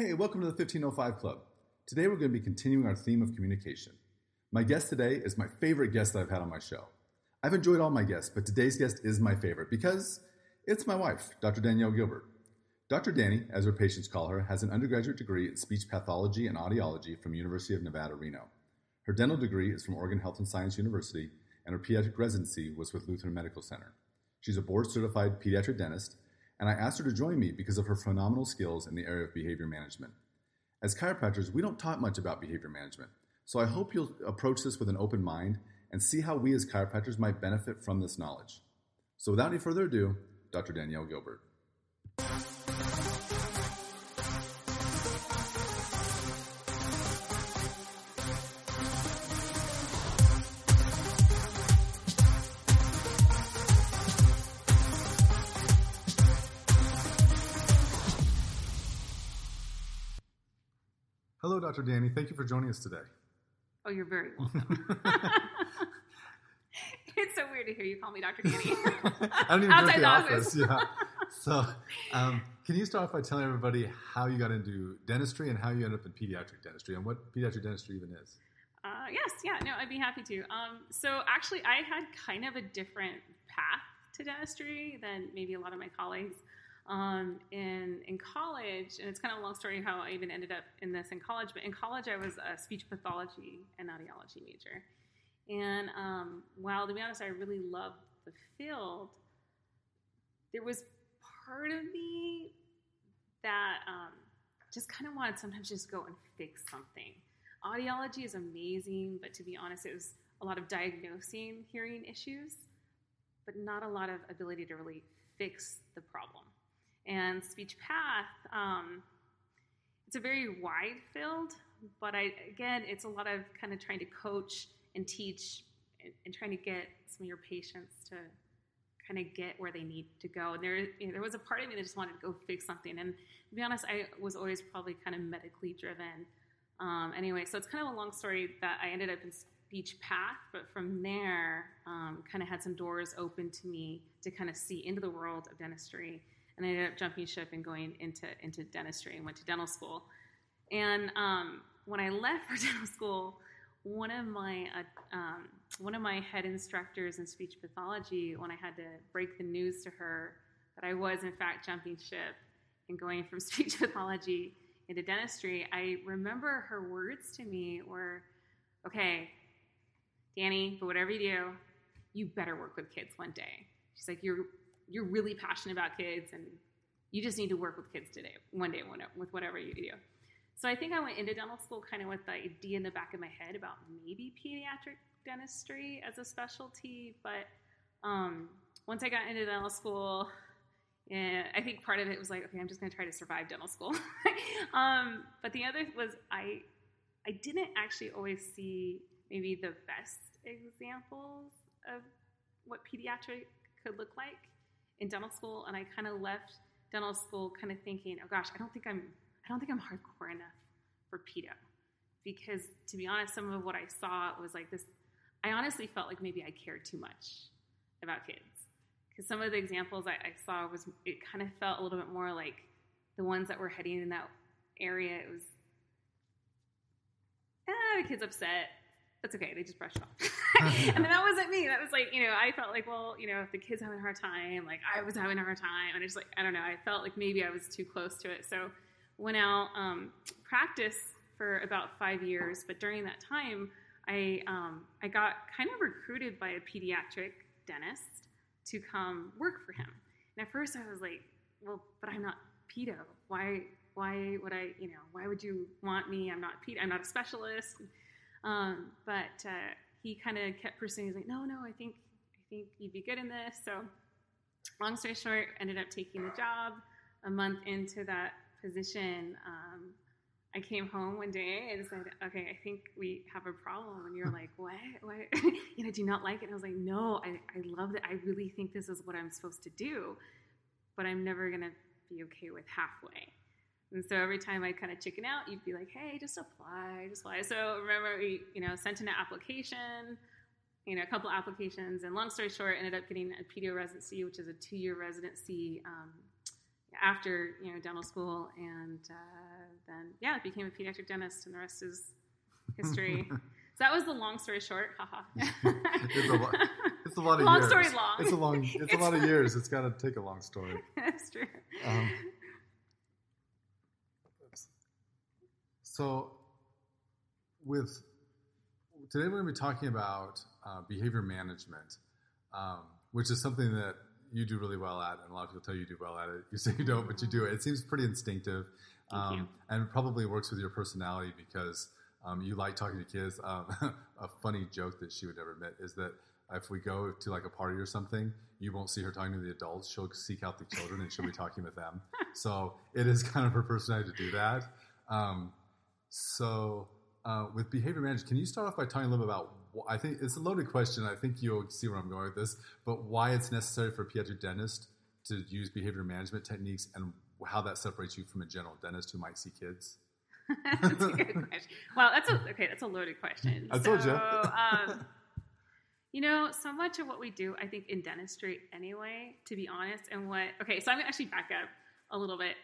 Hey, welcome to the 1505 Club. Today we're going to be continuing our theme of communication. My guest today is my favorite guest that I've had on my show. I've enjoyed all my guests, but today's guest is my favorite because it's my wife, Dr. Danielle Gilbert. Dr. Danny, as her patients call her, has an undergraduate degree in speech pathology and audiology from University of Nevada, Reno. Her dental degree is from Oregon Health and Science University, and her pediatric residency was with Lutheran Medical Center. She's a board certified pediatric dentist, and I asked her to join me because of her phenomenal skills in the area of behavior management. As chiropractors, we don't talk much about behavior management, so I hope you'll approach this with an open mind and see how we as chiropractors might benefit from this knowledge. So, without any further ado, Dr. Danielle Gilbert. Dr. Danny. Thank you for joining us today. Oh, you're very welcome. it's so weird to hear you call me Dr. Danny. I don't even go to Outside the the office. office. Yeah. So, um, can you start off by telling everybody how you got into dentistry and how you ended up in pediatric dentistry and what pediatric dentistry even is? Uh, yes, yeah, no, I'd be happy to. Um, so actually, I had kind of a different path to dentistry than maybe a lot of my colleagues. Um, in in college, and it's kind of a long story how I even ended up in this in college. But in college, I was a speech pathology and audiology major, and um, while to be honest, I really loved the field, there was part of me that um, just kind of wanted sometimes just go and fix something. Audiology is amazing, but to be honest, it was a lot of diagnosing hearing issues, but not a lot of ability to really fix the problem. And speech path, um, it's a very wide field, but I again, it's a lot of kind of trying to coach and teach and, and trying to get some of your patients to kind of get where they need to go. And there, you know, there was a part of me that just wanted to go fix something. And to be honest, I was always probably kind of medically driven. Um, anyway, so it's kind of a long story that I ended up in speech path, but from there, um, kind of had some doors open to me to kind of see into the world of dentistry. And I ended up jumping ship and going into into dentistry and went to dental school. And um, when I left for dental school, one of my uh, um, one of my head instructors in speech pathology, when I had to break the news to her that I was in fact jumping ship and going from speech pathology into dentistry, I remember her words to me were, "Okay, Danny, but whatever you do, you better work with kids one day." She's like, "You're you're really passionate about kids, and you just need to work with kids today, one day, with whatever you do." So I think I went into dental school kind of with the idea in the back of my head about maybe pediatric dentistry as a specialty. But um, once I got into dental school, and I think part of it was like, okay, I'm just going to try to survive dental school. um, but the other was I, I didn't actually always see maybe the best examples of what pediatric could look like in dental school, and I kind of left dental school kind of thinking, oh gosh, I don't think I'm I don't think I'm hardcore enough for pedo. Because to be honest, some of what I saw was like this I honestly felt like maybe I cared too much about kids. Because some of the examples I, I saw was it kind of felt a little bit more like the ones that were heading in that area. It was ah, the kid's upset. That's okay. They just brushed it off. and then that wasn't me. That was like, you know, I felt like, well, you know, if the kid's having a hard time, like I was having a hard time. And it's like, I don't know. I felt like maybe I was too close to it. So went out, um, practiced for about five years. But during that time, I, um, I got kind of recruited by a pediatric dentist to come work for him. And at first I was like, well, but I'm not pedo. Why, why would I, you know, why would you want me? I'm not pedo. I'm not a specialist. Um, but uh, he kind of kept pursuing. He's like, no, no, I think, I think you'd be good in this. So, long story short, ended up taking the job. A month into that position, um, I came home one day and said, "Okay, I think we have a problem." And you're like, "What? What? you know, do you not like it?" And I was like, "No, I, I love it. I really think this is what I'm supposed to do, but I'm never gonna be okay with halfway." And so every time I kind of chicken out, you'd be like, "Hey, just apply, just apply." So remember, we you know sent in an application, you know, a couple applications, and long story short, ended up getting a pedo residency, which is a two-year residency um, after you know dental school, and uh, then yeah, I became a pediatric dentist, and the rest is history. so that was the long story short. Haha. it's, a lot, it's a lot of long years. story long. It's a long. It's, It's a lot of years. It's got to take a long story. That's true. Um, so, with today, we're going to be talking about uh, behavior management, um, which is something that you do really well at, and a lot of people tell you you do well at it. You say you don't, but you do it. It seems pretty instinctive, um, and probably works with your personality because um, you like talking to kids. Um, a funny joke that she would never admit is that if we go to like a party or something, you won't see her talking to the adults. She'll seek out the children and she'll be talking with them. So it is kind of her personality to do that. Um, so uh, with behavior management, can you start off by talking a little bit about? I think it's a loaded question. I think you'll see where I'm going with this, but why it's necessary for a pediatric dentist to use behavior management techniques and how that separates you from a general dentist who might see kids. that's a good question. Well, that's a okay. That's a loaded question. I told so, you. um, you know, so much of what we do, I think, in dentistry, anyway. To be honest, and what okay, so I'm gonna actually back up a little bit.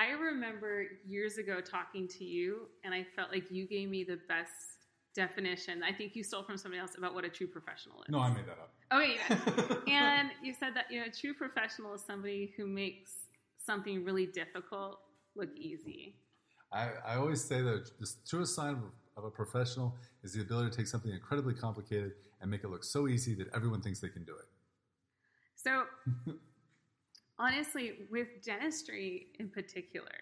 I remember years ago talking to you, and I felt like you gave me the best definition. I think you stole from somebody else about what a true professional is. No, I made that up. Oh, yeah, and you said that you know a true professional is somebody who makes something really difficult look easy. I, I always say that the truest sign of, of a professional is the ability to take something incredibly complicated and make it look so easy that everyone thinks they can do it. So, honestly, with dentistry in particular,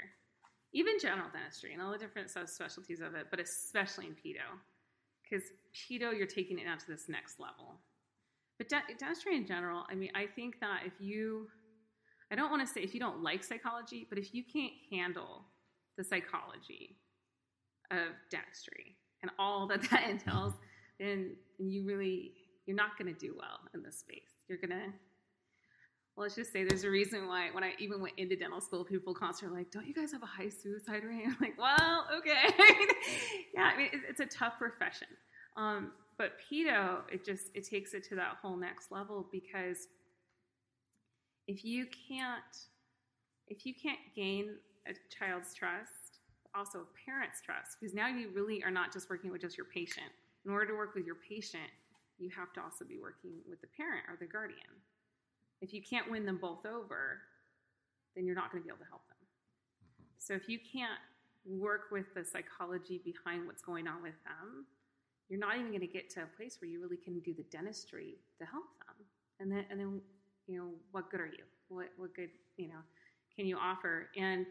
even general dentistry and all the different subspecialties of it, but especially in pedo, because pedo, you're taking it out to this next level. But de- dentistry in general, I mean, I think that if you, I don't want to say if you don't like psychology, but if you can't handle the psychology of dentistry and all that that entails, then you really, you're not going to do well in this space. You're going to, well, let's just say there's a reason why when I even went into dental school, people constantly like, don't you guys have a high suicide rate? I'm like, well, okay. yeah, I mean, it- it's a tough profession. Um, but pedo, it just, it takes it to that whole next level because if you can't, if you can't gain a child's trust, also a parents' trust, because now you really are not just working with just your patient. In order to work with your patient, you have to also be working with the parent or the guardian. If you can't win them both over, then you're not going to be able to help them. So if you can't work with the psychology behind what's going on with them, you're not even going to get to a place where you really can do the dentistry to help them. And then, and then, you know, what good are you? What, what good, you know, can you offer? And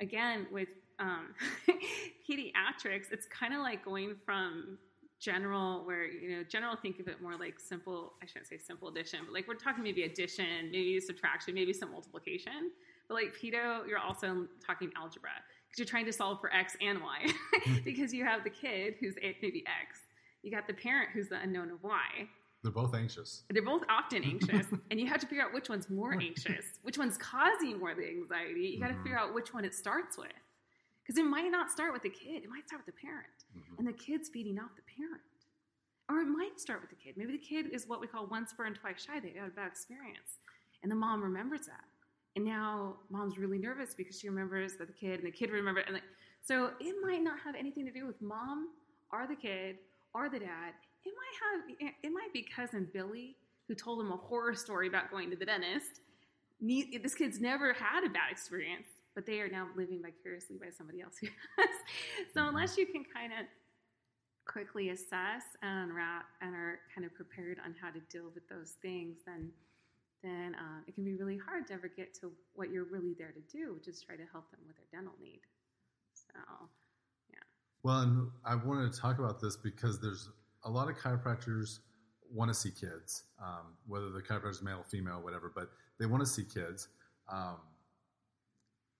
again, with um, pediatrics, it's kind of like going from general, where you know, general think of it more like simple. I shouldn't say simple addition, but like we're talking maybe addition, maybe subtraction, maybe some multiplication. But like pedo, you're also talking algebra because you're trying to solve for x and y because you have the kid who's maybe x, you got the parent who's the unknown of y. They're both anxious. They're both often anxious, and you have to figure out which one's more anxious, which one's causing more of the anxiety. You got to Mhm. figure out which one it starts with, because it might not start with the kid; it might start with the parent, Mhm. and the kid's feeding off the parent, or it might start with the kid. Maybe the kid is what we call once burned, twice shy. They had a bad experience, and the mom remembers that, and now mom's really nervous because she remembers that the kid, and the kid remembers, and like, so it might not have anything to do with mom or the kid or the dad. It might have. It might be cousin Billy who told him a horror story about going to the dentist. This kid's never had a bad experience, but they are now living vicariously by somebody else who has. So unless you can kind of quickly assess and unwrap and are kind of prepared on how to deal with those things, then then uh, it can be really hard to ever get to what you're really there to do, which is try to help them with their dental need. So yeah. Well, and I wanted to talk about this because there's a lot of chiropractors want to see kids, um, whether the chiropractor is male, or female, whatever, but they want to see kids. Um,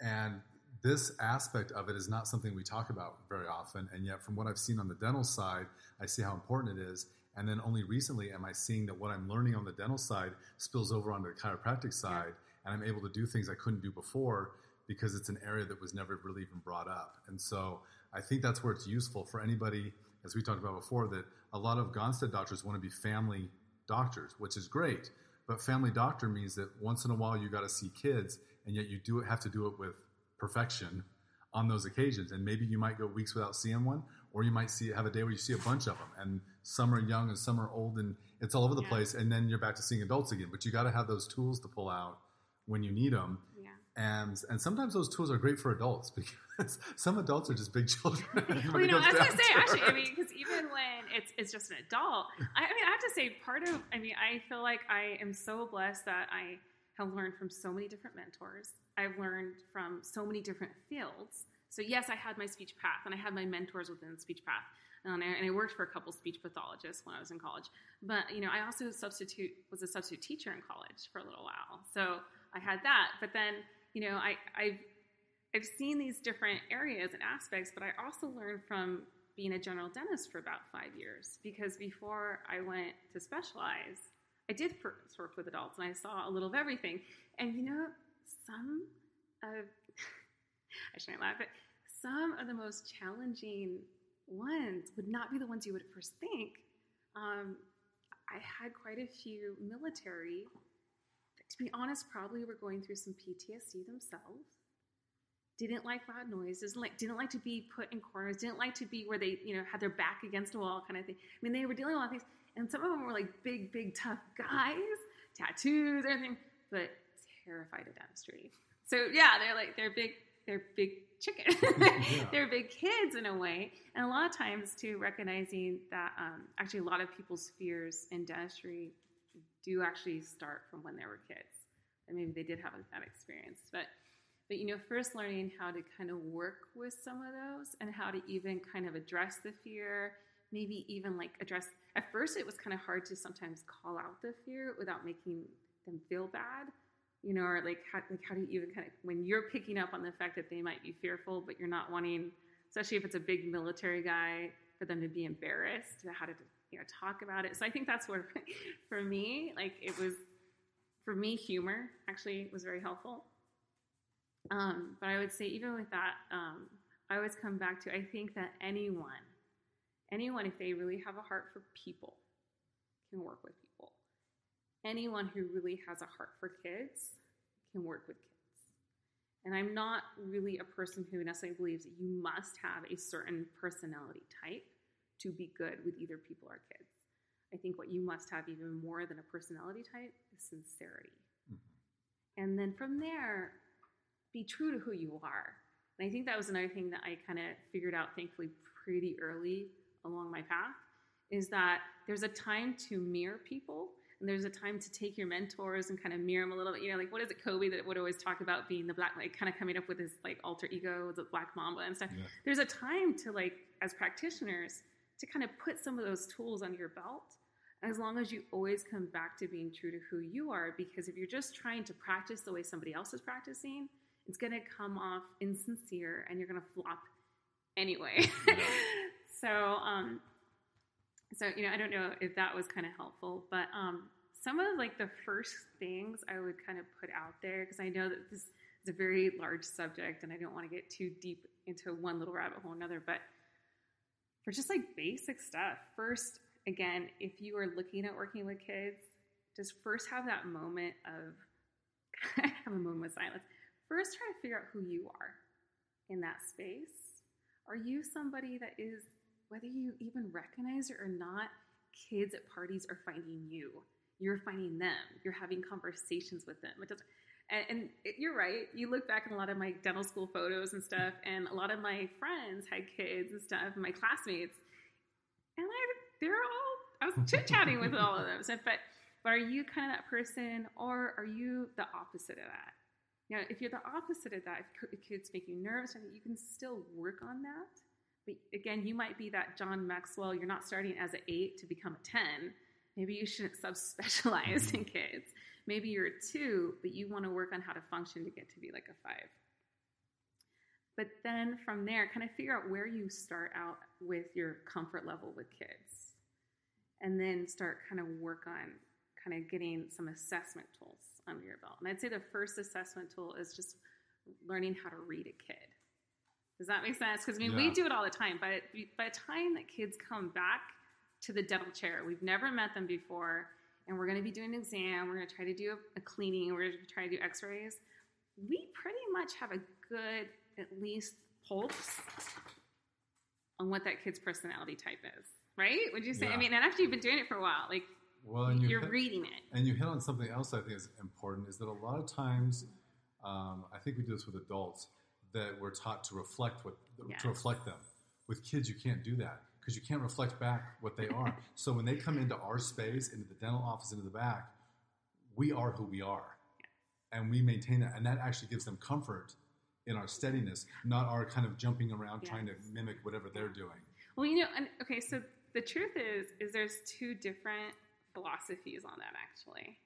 and this aspect of it is not something we talk about very often. And yet, from what I've seen on the dental side, I see how important it is. And then only recently am I seeing that what I'm learning on the dental side spills over onto the chiropractic side, and I'm able to do things I couldn't do before because it's an area that was never really even brought up. And so I think that's where it's useful for anybody, as we talked about before, that a lot of Gonstead doctors want to be family doctors, which is great. But family doctor means that once in a while you got to see kids, and yet you do have to do it with perfection on those occasions. And maybe you might go weeks without seeing one, or you might see have a day where you see a bunch of them, and some are young and some are old, and it's all over the Yeah. place. And then you're back to seeing adults again. But you got to have those tools to pull out when you need them. Yeah. And and sometimes those tools are great for adults because some adults are just big children. Well, you know, I was gonna say actually. I mean, because even when it's it's just an adult, I, I mean, I have to say, part of, I mean, I feel like I am so blessed that I have learned from so many different mentors. I've learned from so many different fields. So yes, I had my speech path, and I had my mentors within speech path, um, and I, and I worked for a couple speech pathologists when I was in college. But you know, I also substitute was a substitute teacher in college for a little while, so I had that. But then, you know, I I've I've seen these different areas and aspects, but I also learned from being a general dentist for about five years because before I went to specialize, I did first work with adults and I saw a little of everything. And you know, some of, I shouldn't laugh, but some of the most challenging ones would not be the ones you would first think. Um, I had quite a few military that, to be honest, probably were going through some PTSD themselves didn't like loud noises, like didn't like to be put in corners, didn't like to be where they, you know, had their back against a wall kind of thing. I mean, they were dealing with a lot of things, and some of them were like big, big, tough guys, tattoos, everything, but terrified of dentistry. So yeah, they're like they're big, they're big chicken. Yeah. they're big kids in a way, and a lot of times too, recognizing that um, actually a lot of people's fears in dentistry do actually start from when they were kids, and maybe they did have a bad experience, but but you know first learning how to kind of work with some of those and how to even kind of address the fear maybe even like address at first it was kind of hard to sometimes call out the fear without making them feel bad you know or like how, like how do you even kind of when you're picking up on the fact that they might be fearful but you're not wanting especially if it's a big military guy for them to be embarrassed how to you know talk about it. So i think that's where for me like it was for me humor actually was very helpful. Um, but I would say, even with that, um, I always come back to I think that anyone, anyone, if they really have a heart for people, can work with people. Anyone who really has a heart for kids can work with kids. And I'm not really a person who necessarily believes that you must have a certain personality type to be good with either people or kids. I think what you must have, even more than a personality type, is sincerity. Mm-hmm. And then from there, be true to who you are. And I think that was another thing that I kind of figured out, thankfully, pretty early along my path is that there's a time to mirror people and there's a time to take your mentors and kind of mirror them a little bit. You know, like what is it, Kobe, that would always talk about being the black, like kind of coming up with his like alter ego, the black mamba and stuff. Yeah. There's a time to like, as practitioners, to kind of put some of those tools under your belt as long as you always come back to being true to who you are. Because if you're just trying to practice the way somebody else is practicing, it's going to come off insincere and you're going to flop anyway. Yeah. so, um, so you know, I don't know if that was kind of helpful, but um, some of like the first things I would kind of put out there because I know that this is a very large subject and I don't want to get too deep into one little rabbit hole another, but for just like basic stuff, first, again, if you are looking at working with kids, just first have that moment of have a moment of silence. First, try to figure out who you are in that space. Are you somebody that is, whether you even recognize it or not, kids at parties are finding you. You're finding them. You're having conversations with them. It doesn't, and, and it, you're right. You look back in a lot of my dental school photos and stuff, and a lot of my friends had kids and stuff, my classmates, and I, they're all. I was chit chatting with all of them. So, but, but are you kind of that person, or are you the opposite of that? Now, if you're the opposite of that, if kids make you nervous, you can still work on that. But again, you might be that John Maxwell. You're not starting as an eight to become a ten. Maybe you shouldn't subspecialize in kids. Maybe you're a two, but you want to work on how to function to get to be like a five. But then from there, kind of figure out where you start out with your comfort level with kids. And then start kind of work on kind of getting some assessment tools under your belt. And I'd say the first assessment tool is just learning how to read a kid. Does that make sense? Because I mean, we do it all the time. But by the time that kids come back to the dental chair, we've never met them before, and we're going to be doing an exam. We're going to try to do a, cleaning. We're going to try to do X-rays. we pretty much have a good, at least, pulse on what that kid's personality type is, right? Would you say? I mean, and after you've been doing it for a while, like Well, and you you're hit- reading it. And you hit on something else I think is important is that a lot of times, um, I think we do this with adults, that we're taught to reflect what Yes. to reflect them. With kids, you can't do that because you can't reflect back what they are. so when they come into our space, into the dental office, into the back, we are who we are, and we maintain that, and that actually gives them comfort in our steadiness, not our kind of jumping around trying to mimic whatever they're doing. Well, you know, and okay, so the truth is, is there's two different philosophies on that actually,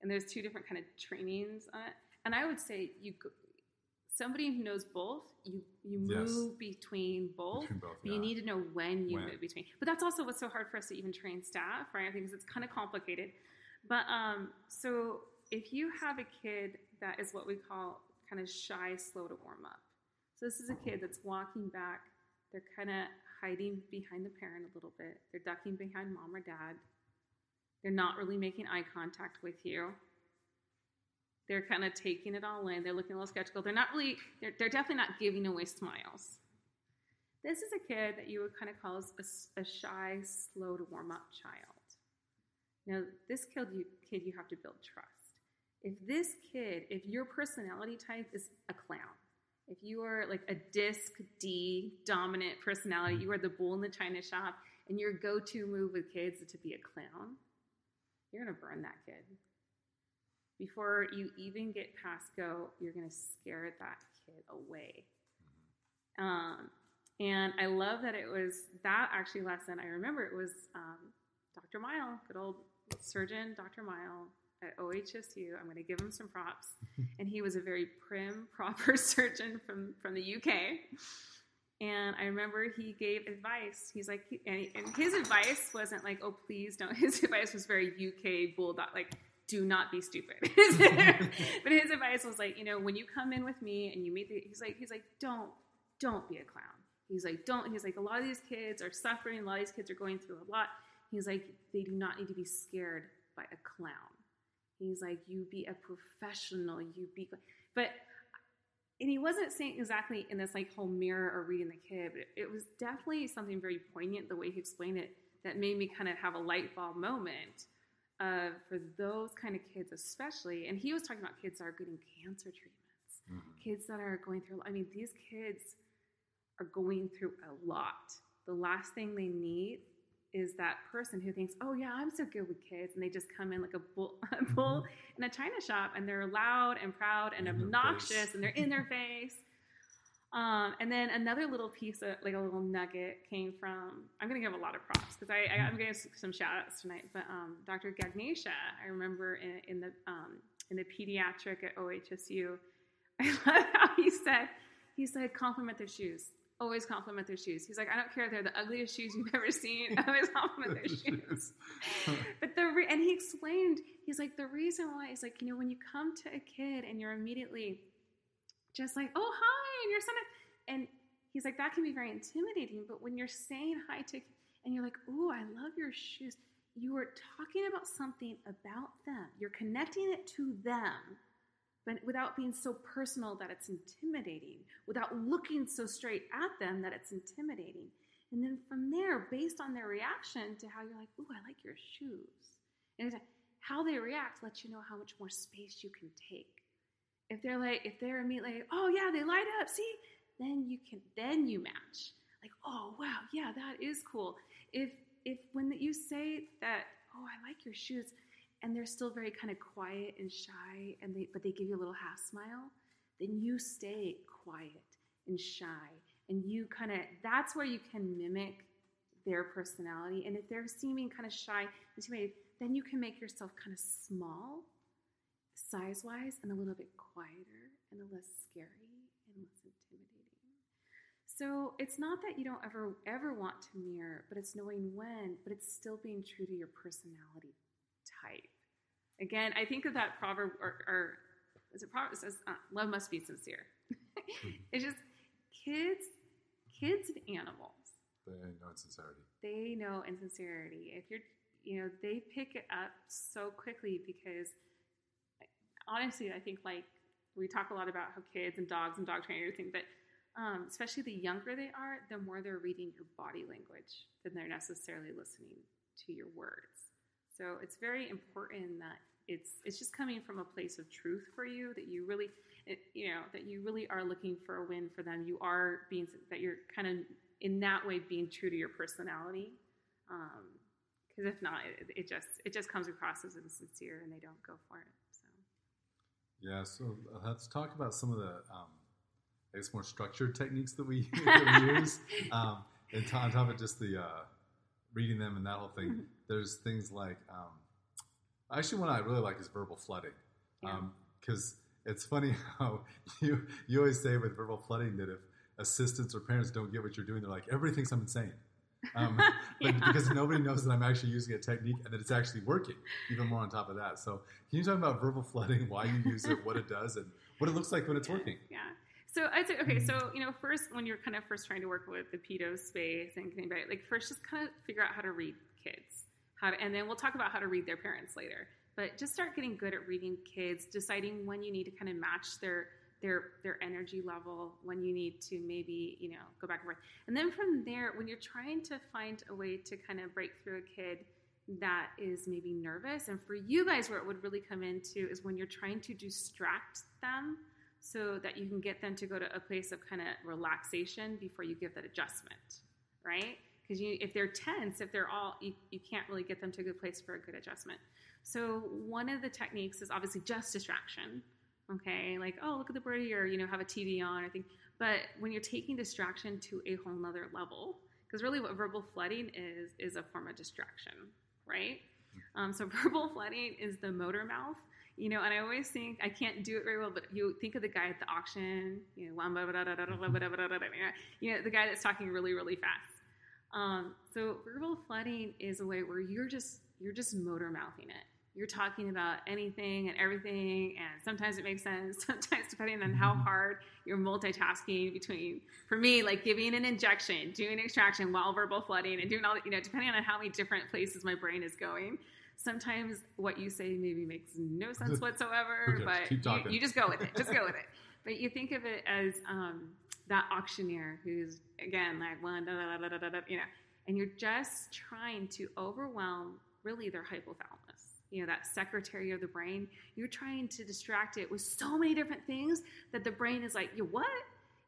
and there's two different kind of trainings on it. And I would say you, somebody who knows both, you you Yes. move between both. Between both, But yeah. you need to know when you When. move between. But that's also what's so hard for us to even train staff, right? I think because it's kind of complicated. But um, so if you have a kid that is what we call kind of shy, slow to warm up. So this is a kid that's walking back. They're kind of hiding behind the parent a little bit. They're ducking behind mom or dad. They're not really making eye contact with you. They're kind of taking it all in. They're looking a little skeptical. They're not really, they're, they're definitely not giving away smiles. This is a kid that you would kind of call a, a shy, slow to warm up child. Now, this kid you, kid, you have to build trust. If this kid, if your personality type is a clown, if you are like a disc D dominant personality, you are the bull in the china shop, and your go to move with kids is to be a clown, you're going to burn that kid. Before you even get past go, you're going to scare that kid away. Um, and I love that it was that actually lesson. I remember it was um, Dr. Mile, good old surgeon, Dr. Mile at OHSU. I'm going to give him some props. and he was a very prim, proper surgeon from, from the UK. And I remember he gave advice. He's like, and, he- and his advice wasn't like, oh, please don't. His advice was very UK bulldog, like, do not be stupid. but his advice was like, you know, when you come in with me and you meet the, he's like, he's like, don't, don't be a clown. He's like, don't. He's like, a lot of these kids are suffering. A lot of these kids are going through a lot. He's like, they do not need to be scared by a clown. He's like, you be a professional. You be, but and he wasn't saying exactly in this like whole mirror or reading the kid, but it, it was definitely something very poignant the way he explained it that made me kind of have a light bulb moment uh, for those kind of kids, especially. And he was talking about kids that are getting cancer treatments, Mhm. kids that are going through. I mean, these kids are going through a lot. The last thing they need is that person who thinks, "Oh yeah, I'm so good with kids," and they just come in like a bull, a bull in a china shop, and they're loud and proud and In obnoxious, and they're in their face. Um, and then another little piece of like a little nugget came from. I'm going to give a lot of props because I, I, I'm going to give some shout outs tonight. But um, Dr. Gagnesha, I remember in, in the um, in the pediatric at OHSU, I love how he said he said compliment their shoes. Always compliment their shoes. He's like, I don't care if they're the ugliest shoes you've ever seen. Always compliment their shoes. But the re- and he explained, he's like, the reason why is like, you know, when you come to a kid and you're immediately just like, oh hi, son of, and he's like, that can be very intimidating. But when you're saying hi to, and you're like, oh, I love your shoes, you are talking about something about them. You're connecting it to them, but without being so personal that it's intimidating, without looking so straight at them that it's intimidating. And then from there, based on their reaction to how you're like, ooh, I like your shoes. And how they react lets you know how much more space you can take. If they're like, if they're immediately, like, oh yeah, they light up, see, then you can, then you match. Like, oh wow, yeah, that is cool. If if when you say that, oh, I like your shoes, and they're still very kind of quiet and shy, and they but they give you a little half smile, then you stay quiet and shy, and you kind of that's where you can mimic their personality. And if they're seeming kind of shy, intimidated, then you can make yourself kind of small, size wise, and a little bit quieter and a less scary and less intimidating. So it's not that you don't ever ever want to mirror, but it's knowing when, but it's still being true to your personality type. Again, I think of that proverb or, or is it proverb it says uh, love must be sincere. it's just kids, kids and animals They know insincerity. they know insincerity. If you're, you know, they pick it up so quickly because honestly, I think like we talk a lot about how kids and dogs and dog training and everything, but um, especially the younger they are, the more they're reading your body language than they're necessarily listening to your words. So it's very important that it's it's just coming from a place of truth for you that you really you know that you really are looking for a win for them. You are being that you're kind of in that way being true to your personality. Because um, if not, it, it, just it just comes across as insincere, and they don't go for it. Yeah. So let's talk about some of the um, I guess more structured techniques that we, that we use. Um, and on top of just the uh, reading them and that whole thing, mm-hmm. there's things like um, actually one I really like is verbal flooding because. Yeah. Um, it's funny how you you always say with verbal flooding that if assistants or parents don't get what you're doing, they're like, everybody thinks I'm insane. Um, yeah. because nobody knows that I'm actually using a technique and that it's actually working. Even more on top of that. So, can you talk about verbal flooding, why you use it, what it does, and what it looks like when it's working? Yeah. So I'd say okay. So you know, first when you're kind of first trying to work with the pedo space and getting back, like first just kind of figure out how to read kids, how to, and then we'll talk about how to read their parents later. But just start getting good at reading kids, deciding when you need to kind of match their their their energy level, when you need to maybe you know go back and forth, and then from there, when you're trying to find a way to kind of break through a kid that is maybe nervous, and for you guys, where it would really come into is when you're trying to distract them so that you can get them to go to a place of kind of relaxation before you give that adjustment, right? Because you, if they're tense, if they're all, you, you can't really get them to a good place for a good adjustment. So one of the techniques is obviously just distraction. Okay, like oh look at the birdie, or you know have a TV on or thing. But when you're taking distraction to a whole nother level, because really what verbal flooding is is a form of distraction, right? Um, so verbal flooding is the motor mouth. You know, and I always think I can't do it very well, but you think of the guy at the auction, you know, you know, the guy that's talking really, really fast. Um, so verbal flooding is a way where you're just you're just motor mouthing it you're talking about anything and everything, and sometimes it makes sense. Sometimes, depending on how mm-hmm. hard you're multitasking between, for me, like giving an injection, doing extraction while verbal flooding, and doing all, you know, depending on how many different places my brain is going. Sometimes what you say maybe makes no sense whatsoever, but you, you, just go with it. Just go with it. But you think of it as um, that auctioneer who's again like one, da, da, da, you know, and you're just trying to overwhelm really their hypothalamus you know that secretary of the brain you're trying to distract it with so many different things that the brain is like you what?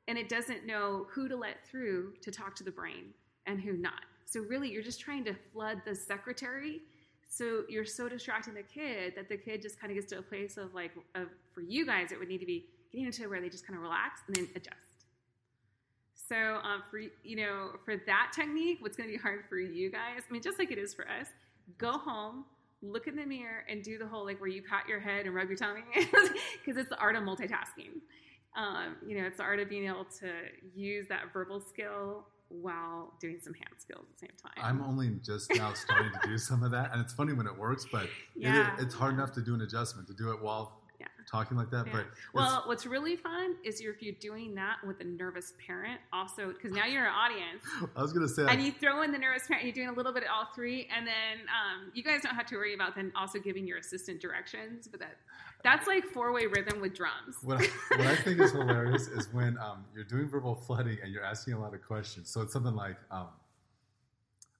And it doesn't know who to let through to talk to the brain and who not. So really you're just trying to flood the secretary. So you're so distracting the kid that the kid just kind of gets to a place of like of, for you guys it would need to be getting into where they just kind of relax and then adjust. So um, for you know for that technique what's going to be hard for you guys i mean just like it is for us go home look in the mirror and do the whole like where you pat your head and rub your tummy because it's the art of multitasking. Um, you know, it's the art of being able to use that verbal skill while doing some hand skills at the same time. I'm only just now starting to do some of that, and it's funny when it works, but yeah. it, it's hard enough to do an adjustment to do it while talking like that. Yeah. But well, what's really fun is if you're doing that with a nervous parent, also because now you're an audience. I was gonna say, and you throw in the nervous parent, you're doing a little bit of all three, and then um, you guys don't have to worry about then also giving your assistant directions. But that that's like four way rhythm with drums. What I, what I think is hilarious is when um, you're doing verbal flooding and you're asking a lot of questions. So it's something like. Um,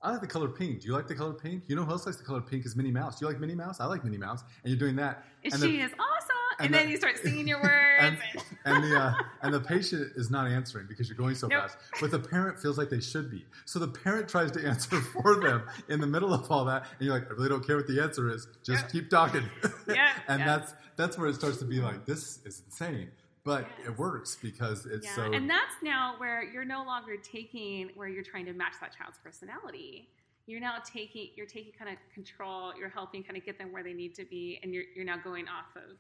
I like the color pink. Do you like the color pink? You know who else likes the color pink is Minnie Mouse. Do you like Minnie Mouse? I like Minnie Mouse. And you're doing that. And, and she the, is awesome and, and the, then you start singing your words. and, and, the uh, and the patient is not answering because you're going so nope. fast. But the parent feels like they should be. So the parent tries to answer for them in the middle of all that, and you're like, I really don't care what the answer is. Just yep. keep talking. Yeah. and that's that's where it starts to be like, this is insane. But yes. it works because it's yeah. so. And that's now where you're no longer taking where you're trying to match that child's personality you're now taking you're taking kind of control you're helping kind of get them where they need to be and you're, you're now going off of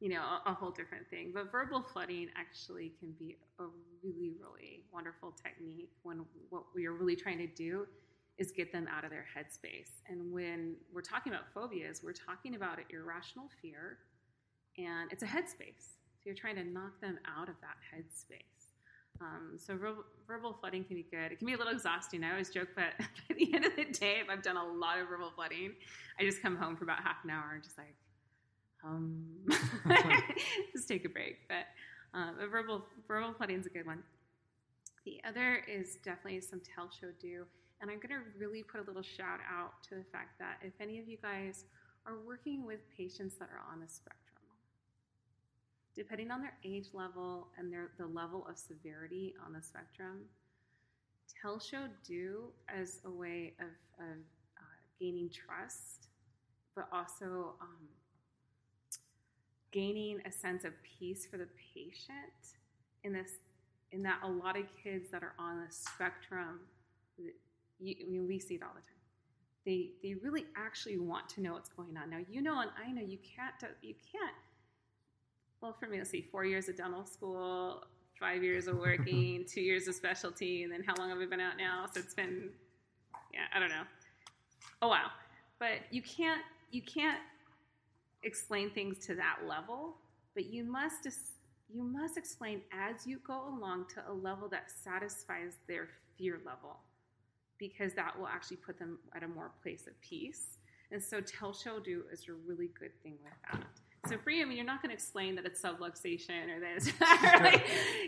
you know, a, a, whole different thing. But verbal flooding actually can be a really, really wonderful technique when what we are really trying to do is get them out of their headspace. And when we're talking about phobias, we're talking about an irrational fear and it's a headspace. So you're trying to knock them out of that headspace. Um, so verbal, verbal flooding can be good. It can be a little exhausting. I always joke, but at the end of the day, if I've done a lot of verbal flooding, I just come home for about half an hour and just like, um, just take a break. But um, verbal verbal flooding is a good one. The other is definitely some tell show do, and I'm going to really put a little shout out to the fact that if any of you guys are working with patients that are on the spectrum, depending on their age level and their the level of severity on the spectrum, tell show do as a way of, of uh, gaining trust, but also um, gaining a sense of peace for the patient in this in that a lot of kids that are on the spectrum you, I mean, we see it all the time. They they really actually want to know what's going on. Now you know and i know you can't you can't well for me let's see four years of dental school five years of working two years of specialty and then how long have we been out now? So it's been yeah i don't know oh wow but you can't you can't explain things to that level, but you must you must explain as you go along to a level that satisfies their fear level, because that will actually put them at a more place of peace. And so tell show do is a really good thing with that. So for you, I mean, you're not going to explain that it's subluxation or this, right?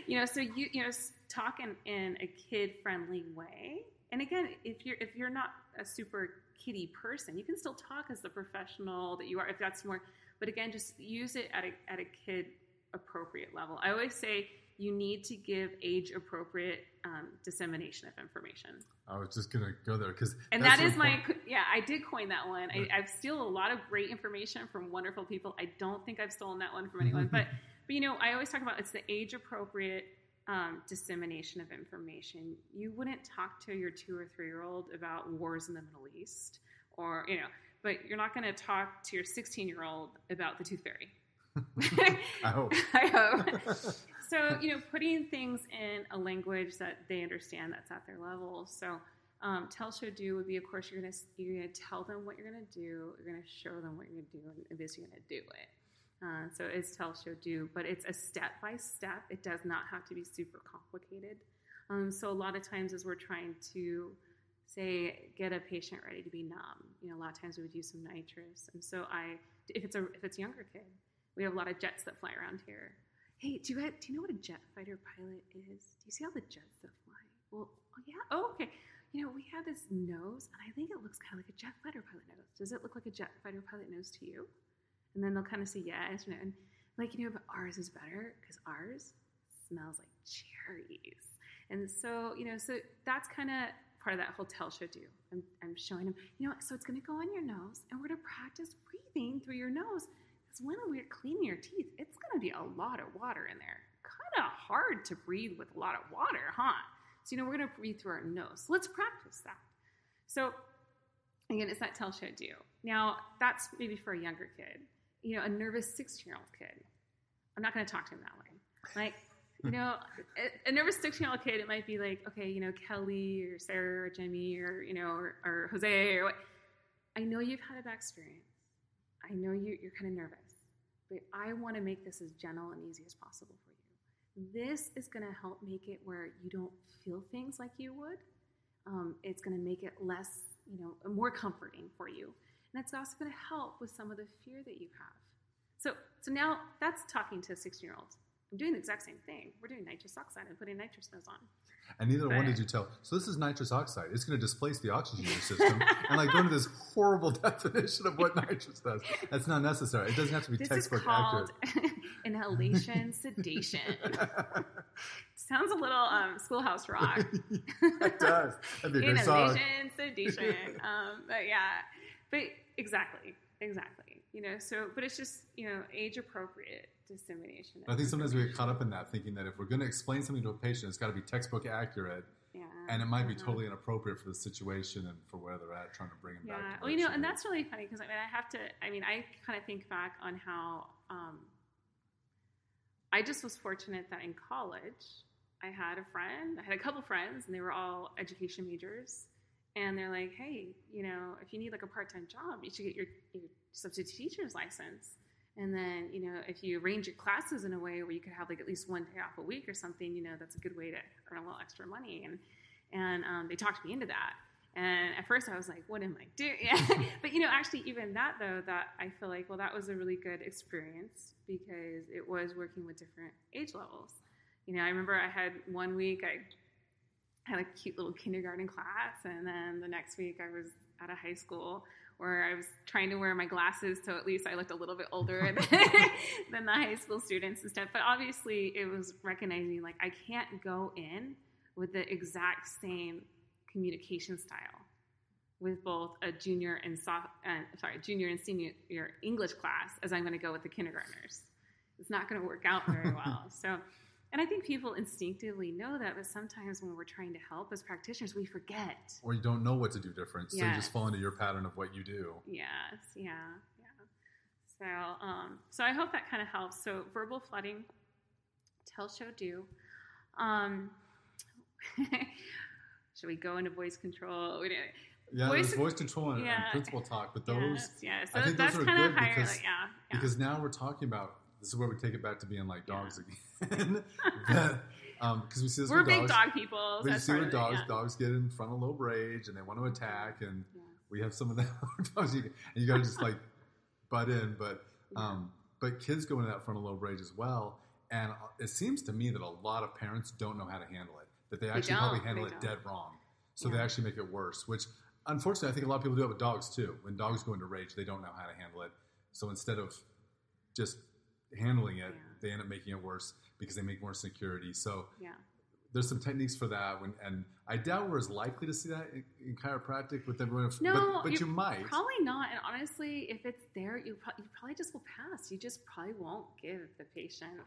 you know. So you you know talk in, in a kid friendly way. And again, if you're if you're not a super kiddie person. You can still talk as the professional that you are if that's more, but again, just use it at a, at a kid appropriate level. I always say you need to give age appropriate um, dissemination of information. I was just gonna go there because and that is my yeah I did coin that one. I, I've steal a lot of great information from wonderful people. I don't think I've stolen that one from anyone, but but you know I always talk about it's the age appropriate um, dissemination of information. You wouldn't talk to your two or three year old about wars in the Middle East, or you know, but you're not going to talk to your 16 year old about the tooth fairy. I hope. I hope. so you know, putting things in a language that they understand that's at their level. So. Um, tell show do would be of course you're gonna you're gonna tell them what you're gonna do you're gonna show them what you're gonna do and this you're gonna do it uh, so it's tell, show, do, but it's a step by step. It does not have to be super complicated. Um, so a lot of times, as we're trying to say get a patient ready to be numb, you know, a lot of times we would use some nitrous. And so I, if it's a if it's a younger kid, we have a lot of jets that fly around here. Hey, do you do you know what a jet fighter pilot is? Do you see all the jets that fly? Well, oh, yeah. Oh, okay. You know, we have this nose, and I think it looks kind of like a jet fighter pilot nose. Does it look like a jet fighter pilot nose to you? And then they'll kind of say yes, and like, you know, but ours is better because ours smells like cherries. And so, you know, so that's kind of part of that hotel show do. I'm, I'm showing them, you know, so it's going to go on your nose and we're going to practice breathing through your nose. Because when we're cleaning your teeth, it's going to be a lot of water in there. Kind of hard to breathe with a lot of water, huh? So, you know, we're going to breathe through our nose. So let's practice that. So, again, it's that tell show do. Now, that's maybe for a younger kid you know, a nervous 16 year old kid. I'm not going to talk to him that way. Like, you know, a, a nervous 16 year old kid, it might be like, okay, you know, Kelly or Sarah or Jimmy or, you know, or, or Jose or what. I know you've had a bad experience. I know you, you're kind of nervous, but I want to make this as gentle and easy as possible for you. This is going to help make it where you don't feel things like you would. Um, it's going to make it less, you know, more comforting for you. And it's also going to help with some of the fear that you have. So, so now that's talking to a 16 year old. I'm doing the exact same thing. We're doing nitrous oxide and putting nitrous nose on. And neither but, one did you tell. So this is nitrous oxide. It's going to displace the oxygen in your system, and like go into this horrible definition of what nitrous does. That's not necessary. It doesn't have to be this textbook is called accurate. inhalation sedation. Sounds a little um, Schoolhouse Rock. it does. That'd be a inhalation song. sedation. Um, but yeah, but exactly, exactly. You know, so but it's just you know age appropriate dissemination. I think sometimes we get caught up in that, thinking that if we're going to explain something to a patient, it's got to be textbook accurate. Yeah. And it might be totally inappropriate for the situation and for where they're at, trying to bring them yeah. back. Yeah, well, you know, and that's really funny because I mean, I have to. I mean, I kind of think back on how um, I just was fortunate that in college I had a friend. I had a couple friends, and they were all education majors and they're like, hey, you know, if you need like a part time job, you should get your, your substitute teacher's license. And then, you know, if you arrange your classes in a way where you could have like at least one day off a week or something, you know, that's a good way to earn a little extra money. And and um, they talked me into that. And at first I was like, what am I doing? But you know, actually even that though, that I feel like, well, that was a really good experience because it was working with different age levels. You know, I remember I had one week I had a cute little kindergarten class and then the next week I was at a high school where I was trying to wear my glasses so at least I looked a little bit older than, than the high school students and stuff. But obviously it was recognizing like I can't go in with the exact same communication style with both a junior and soft, uh, sorry, junior and senior English class as I'm going to go with the kindergartners. It's not going to work out very well. So, and I think people instinctively know that, but sometimes when we're trying to help as practitioners, we forget. Or you don't know what to do different, so yes. you just fall into your pattern of what you do. Yes, yeah, yeah. So, um, so I hope that kind of helps. So, verbal flooding, tell, show, do. Um, should we go into voice control? Yeah, voice, there's voice control and, yeah. and principal talk, but those, yes, yeah, so I think those are good higher, because, like, yeah, yeah. because now we're talking about this is where we take it back to being like dogs again. because um, we see this we're big dogs. dog people. We see with dogs, dogs get in frontal lobe rage and they want to attack, and we have some of that dogs, and you got to just like butt in, but um, but kids go into that frontal lobe rage as well, and it seems to me that a lot of parents don't know how to handle it that they actually they probably handle it dead wrong. So yeah. they actually make it worse, which unfortunately I think a lot of people do it with dogs too. When dogs go into rage, they don't know how to handle it. So instead of just handling it, yeah. they end up making it worse because they make more security. So yeah. there's some techniques for that. When, and I doubt we're as likely to see that in, in chiropractic with everyone. No, but, but you might. Probably not. And honestly, if it's there, you, pro- you probably just will pass. You just probably won't give the patient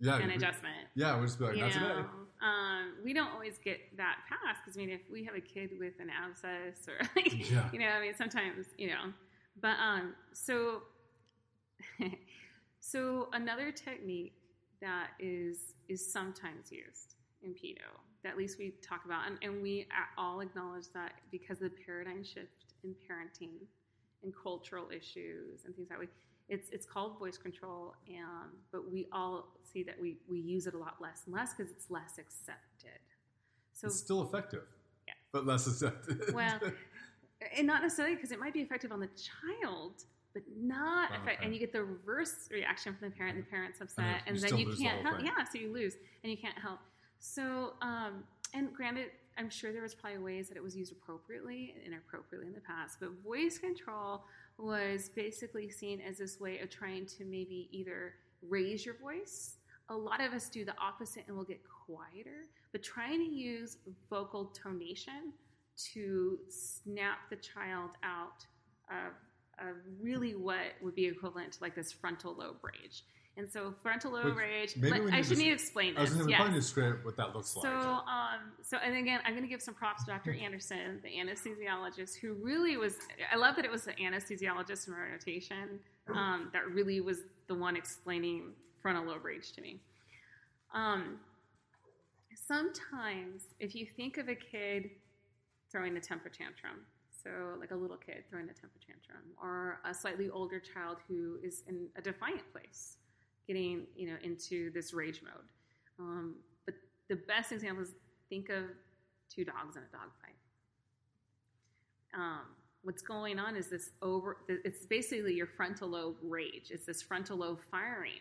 yeah, an adjustment. Yeah, we'll just be like, you that's know, it. Um, we don't always get that pass because I mean, if we have a kid with an abscess or like, yeah. you know, I mean, sometimes you know, but um, so so another technique that is is sometimes used in pedo that at least we talk about, and, and we all acknowledge that because of the paradigm shift in parenting and cultural issues and things that way it's it's called voice control, and but we all see that we we use it a lot less and less because it's less accepted. So it's still effective, yeah, but less accepted. Well, and not necessarily because it might be effective on the child, but not oh, effect- and you get the reverse reaction from the parent. The parent's upset, and, and then you can't help. Yeah, so you lose, and you can't help. So, um, and granted, I'm sure there was probably ways that it was used appropriately and inappropriately in the past, but voice control was basically seen as this way of trying to maybe either raise your voice. A lot of us do the opposite and we'll get quieter, but trying to use vocal tonation to snap the child out of, of really what would be equivalent to like this frontal lobe rage. And so frontal lobe rage. Let, I should need to explain this. I was going to yes. describe what that looks so, like. So, um, so and again, I'm going to give some props to Dr. Anderson, the anesthesiologist, who really was. I love that it was the anesthesiologist in my rotation um, that really was the one explaining frontal lobe rage to me. Um, sometimes, if you think of a kid throwing a temper tantrum, so like a little kid throwing a temper tantrum, or a slightly older child who is in a defiant place getting you know into this rage mode. Um, but the best example is think of two dogs in a dog fight. Um, what's going on is this over. It's basically your frontal lobe rage. It's this frontal lobe firing.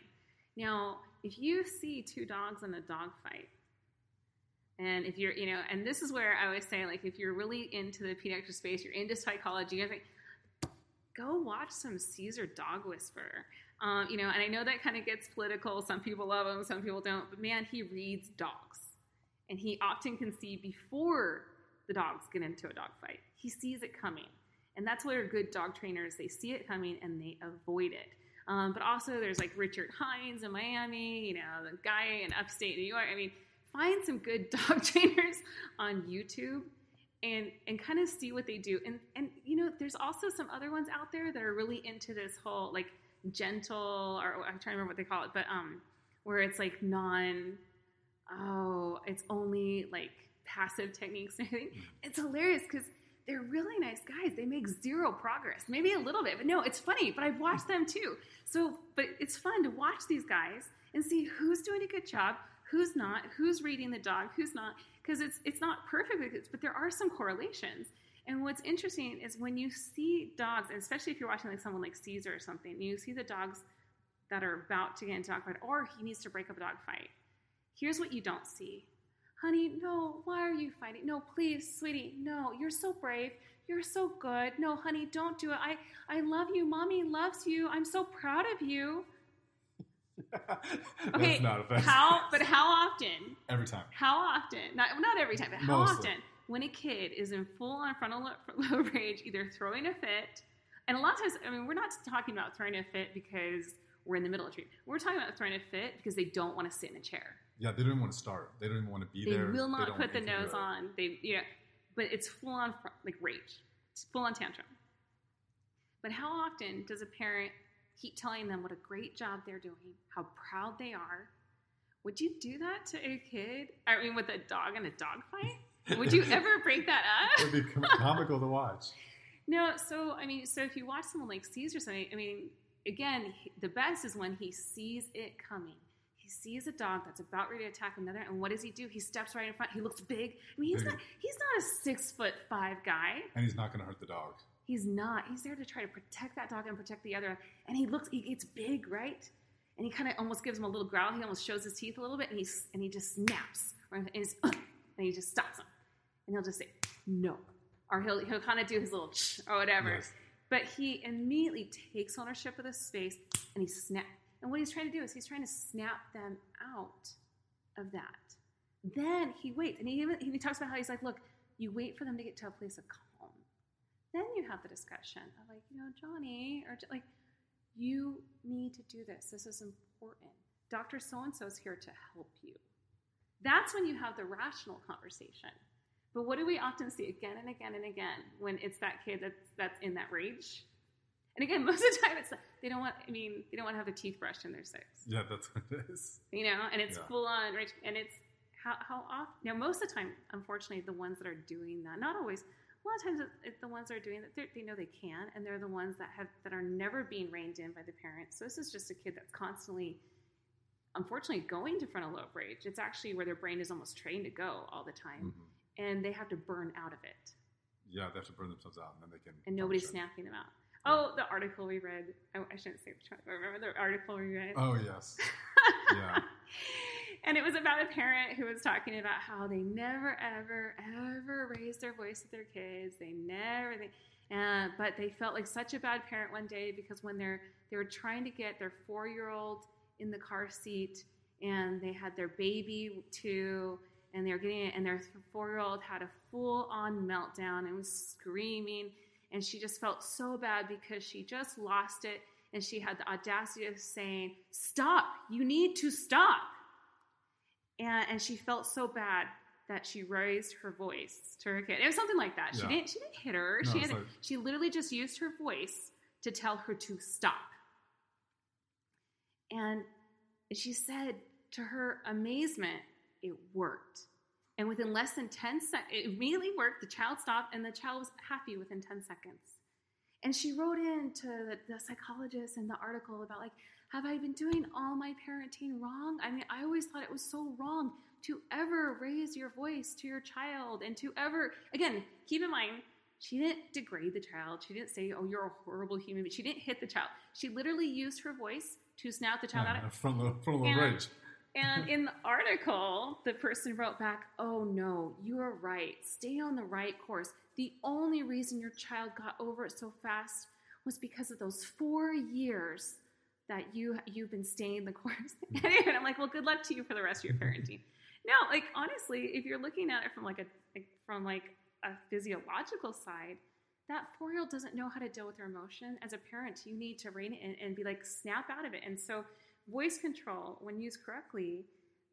Now, if you see two dogs in a dog fight, and if you're, you know, and this is where I always say, like, if you're really into the pediatric space, you're into psychology, you think, go watch some Cesar Dog Whisperer. Um, you know, and I know that kind of gets political. Some people love him, some people don't. But man, he reads dogs, and he often can see before the dogs get into a dog fight. He sees it coming, and that's where good dog trainers they see it coming and they avoid it. Um, but also, there's like Richard Hines in Miami, you know, the guy in upstate New York. I mean, find some good dog trainers on YouTube and and kind of see what they do. And and you know, there's also some other ones out there that are really into this whole like gentle or I'm trying to remember what they call it, but um, where it's like non, oh, it's only like passive techniques and everything. Mm. It's hilarious because they're really nice guys. They make zero progress, maybe a little bit, but no, it's funny. But I've watched them too. So, but it's fun to watch these guys and see who's doing a good job, who's not, who's reading the dog, who's not, because it's it's not perfect, but there are some correlations. And what's interesting is when you see dogs, and especially if you're watching like someone like Cesar or something, you see the dogs that are about to get into a dog fight, or he needs to break up a dog fight. Here's what you don't see. Honey, no, why are you fighting? No, please, sweetie, no, you're so brave. You're so good. No, honey, don't do it. I, I love you. Mommy loves you. I'm so proud of you. Okay, not. How, but how often Every time. how often not not every time but how Mostly. often when a kid is in full on frontal lo- lobe rage either throwing a fit and a lot of times i mean we're not talking about throwing a fit because we're in the middle of treatment we're talking about throwing a fit because they don't want to sit in a chair Yeah, they don't even want to start. They don't even want to be they there. will They not don't put the nose on they you know but it's full on like rage it's full on tantrum but how often does a parent keep telling them what a great job they're doing how proud they are would you do that to a kid i mean with a dog in a dog fight would you ever break that up? it would be com- comical to watch. no so i mean so if you watch someone like cesar or something i mean again he- the best is when he sees it coming he sees a dog that's about ready to attack another and what does he do he steps right in front he looks big i mean he's Big. not he's not a six foot five guy And he's not going to hurt the dog. He's not. He's there to try to protect that dog and protect the other. And he looks, he gets big, right? And he kind of almost gives him a little growl. He almost shows his teeth a little bit, and he's and he just snaps, and, he's, uh, and he just stops him, and he'll just say no, or he'll he'll kind of do his little or whatever. Yes. But he immediately takes ownership of the space, and he snap. And what he's trying to do is he's trying to snap them out of that. Then he waits, and he even he talks about how he's like, look, you wait for them to get to a place of calm then you have the discussion of like, you know, Johnny, or like, you need to do this. This is important. Dr. So and so is here to help you. That's when you have the rational conversation. But what do we often see again and again and again when it's that kid that's that's in that rage? And again, most of the time it's they don't want. I mean, they don't want to have their teeth brushed in their six Yeah, that's what it is. you know, and it's Yeah. full on rich, and it's how how often. Now, most of the time, unfortunately, the ones that are doing that, not always. A lot of times, it's the ones that are doing that. they're- know they can, and they're the ones that have that are never being reined in by the parents. So this is just a kid that's constantly, unfortunately, going to frontal lobe rage. It's actually where their brain is almost trained to go all the time, Mhm. and they have to burn out of it, Yeah, they have to burn themselves out, and then they can. and nobody's snapping them out. Oh, the article we read. I, I shouldn't say. I remember the article we read? Oh yes. Yeah. And it was about a parent who was talking about how they never, ever, ever raised their voice with their kids. They never, they, uh, but they felt like such a bad parent one day because when they're they were trying to get their four year old in the car seat and they had their baby too and they were getting it and their four year old had a full on meltdown and was screaming. And she just felt so bad because she just lost it. And she had the audacity of saying stop. You need to stop and, and she felt so bad that she raised her voice to her kid. It was something like that. She Yeah. didn't she didn't hit her. No, she had, like- she literally just used her voice to tell her to stop. And she said to her amazement it worked. And within less than 10 seconds it immediately worked. The child stopped and the child was happy within 10 seconds. And she wrote in to the, the psychologist in the article about like have i been doing all my parenting wrong i mean i always thought it was so wrong to ever raise your voice to your child and to ever again keep in mind she didn't degrade the child she didn't say oh you're a horrible human being she didn't hit the child she literally used her voice to snap the child out Yeah, from the from the And- rage. and in the article, the person wrote back, Oh no, you are right. Stay on the right course. The only reason your child got over it so fast was because of those four years that you you've been staying the course. Mm-hmm. and I'm like, well, good luck to you for the rest of your mm-hmm. parenting. No, like honestly, if you're looking at it from like a like, from like a physiological side, that four year old doesn't know how to deal with their emotion. As a parent, you need to rein it in and be like, snap out of it. And so voice control, when used correctly,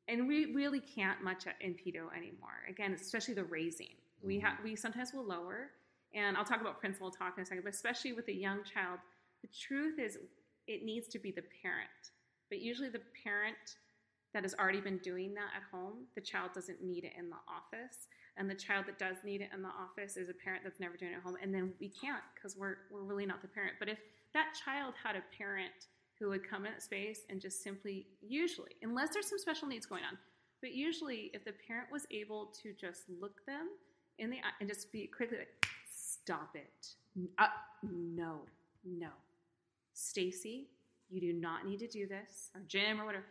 and we really can't much in pedo anymore. Again, especially the raising. We have mm-hmm. we sometimes will lower, and I'll talk about principal talk in a second. But especially with a young child, the truth is it needs to be the parent. But usually the parent that has already been doing that at home, the child doesn't need it in the office. And the child that does need it in the office is a parent that's never doing it at home. And then we can't because we're, we're really not the parent. But if that child had a parent who would come in that space and just simply, usually, unless there's some special needs going on, but usually if the parent was able to just look them in the eye and just be quickly like, stop it. Uh, no, no. Stacy, you do not need to do this, or Jim, or whatever.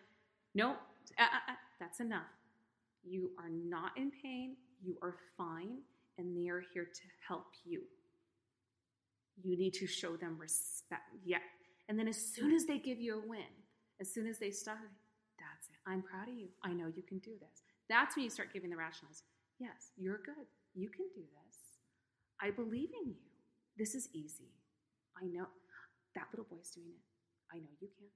Nope, uh, uh, uh, that's enough. You are not in pain. You are fine, and they are here to help you. You need to show them respect. Yeah. And then as soon as they give you a win, as soon as they stop, that's it. I'm proud of you. I know you can do this. That's when you start giving the rationals. Yes, you're good. You can do this. I believe in you. This is easy. I know that little boy's doing it. I know you can.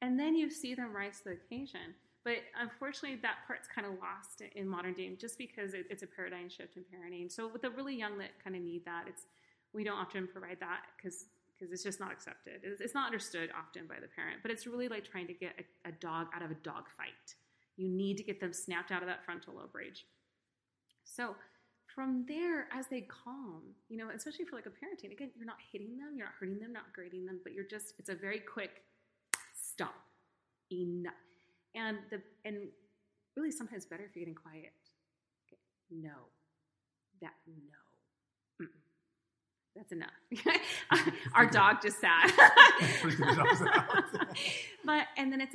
And then you see them rise to the occasion. But unfortunately, that part's kind of lost in modern day just because it, it's a paradigm shift in parenting. So with the really young that kind of need that, it's we don't often provide that because because it's just not accepted. It's, it's, not understood often by the parent. But it's really like trying to get a, a dog out of a dog fight. You need to get them snapped out of that frontal lobe rage. So from there, as they calm, you know, especially for like a parenting, again, you're not hitting them, you're not hurting them, not grading them, but you're just, it's a very quick stop. Enough. And the and really sometimes better if you're getting quiet. Okay. No. That no. Mm-mm. That's enough. Our dog just sat. but and then it's.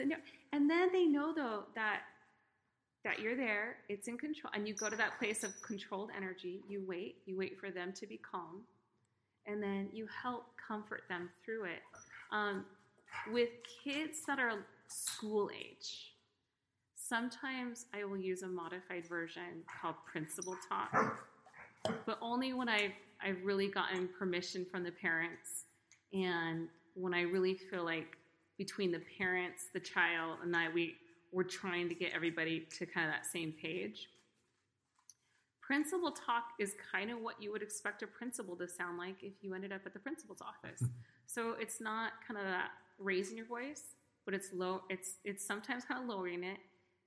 And then they know though that that you're there, it's in control, and you go to that place of controlled energy. You wait, you wait for them to be calm, and then you help comfort them through it. Um, with kids that are school age, sometimes I will use a modified version called principal talk, but only when I've, I've really gotten permission from the parents and when I really feel like between the parents, the child, and I, we, we're trying to get everybody to kind of that same page. Principal talk is kind of what you would expect a principal to sound like if you ended up at the principal's office. so it's not kind of that raising your voice, but it's low. It's it's sometimes kind of lowering it.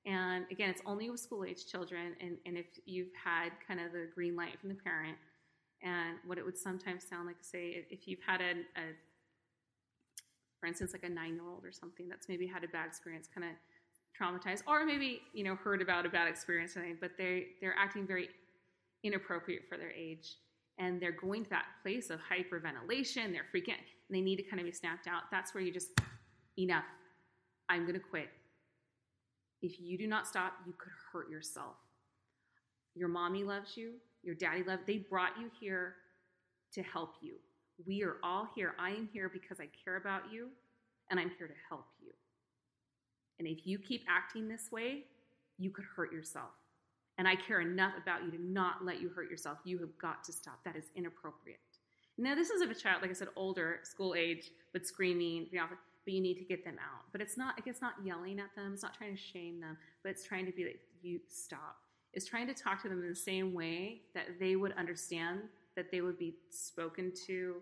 And again, it's only with school age children. And, and if you've had kind of the green light from the parent, and what it would sometimes sound like, say, if you've had a, a for instance, like a nine year old or something that's maybe had a bad experience, kind of traumatized, or maybe you know heard about a bad experience, or something but they they're acting very inappropriate for their age, and they're going to that place of hyperventilation. They're freaking, and they need to kind of be snapped out. That's where you just enough. I'm going to quit. If you do not stop, you could hurt yourself. Your mommy loves you. Your daddy loves. They brought you here to help you. We are all here. I am here because I care about you, and I'm here to help you. And if you keep acting this way, you could hurt yourself. And I care enough about you to not let you hurt yourself. You have got to stop. That is inappropriate. Now, this is of a child, like I said, older, school age, but screaming, but you need to get them out. But it's not, it's not yelling at them, it's not trying to shame them, but it's trying to be like, you stop. It's trying to talk to them in the same way that they would understand that they would be spoken to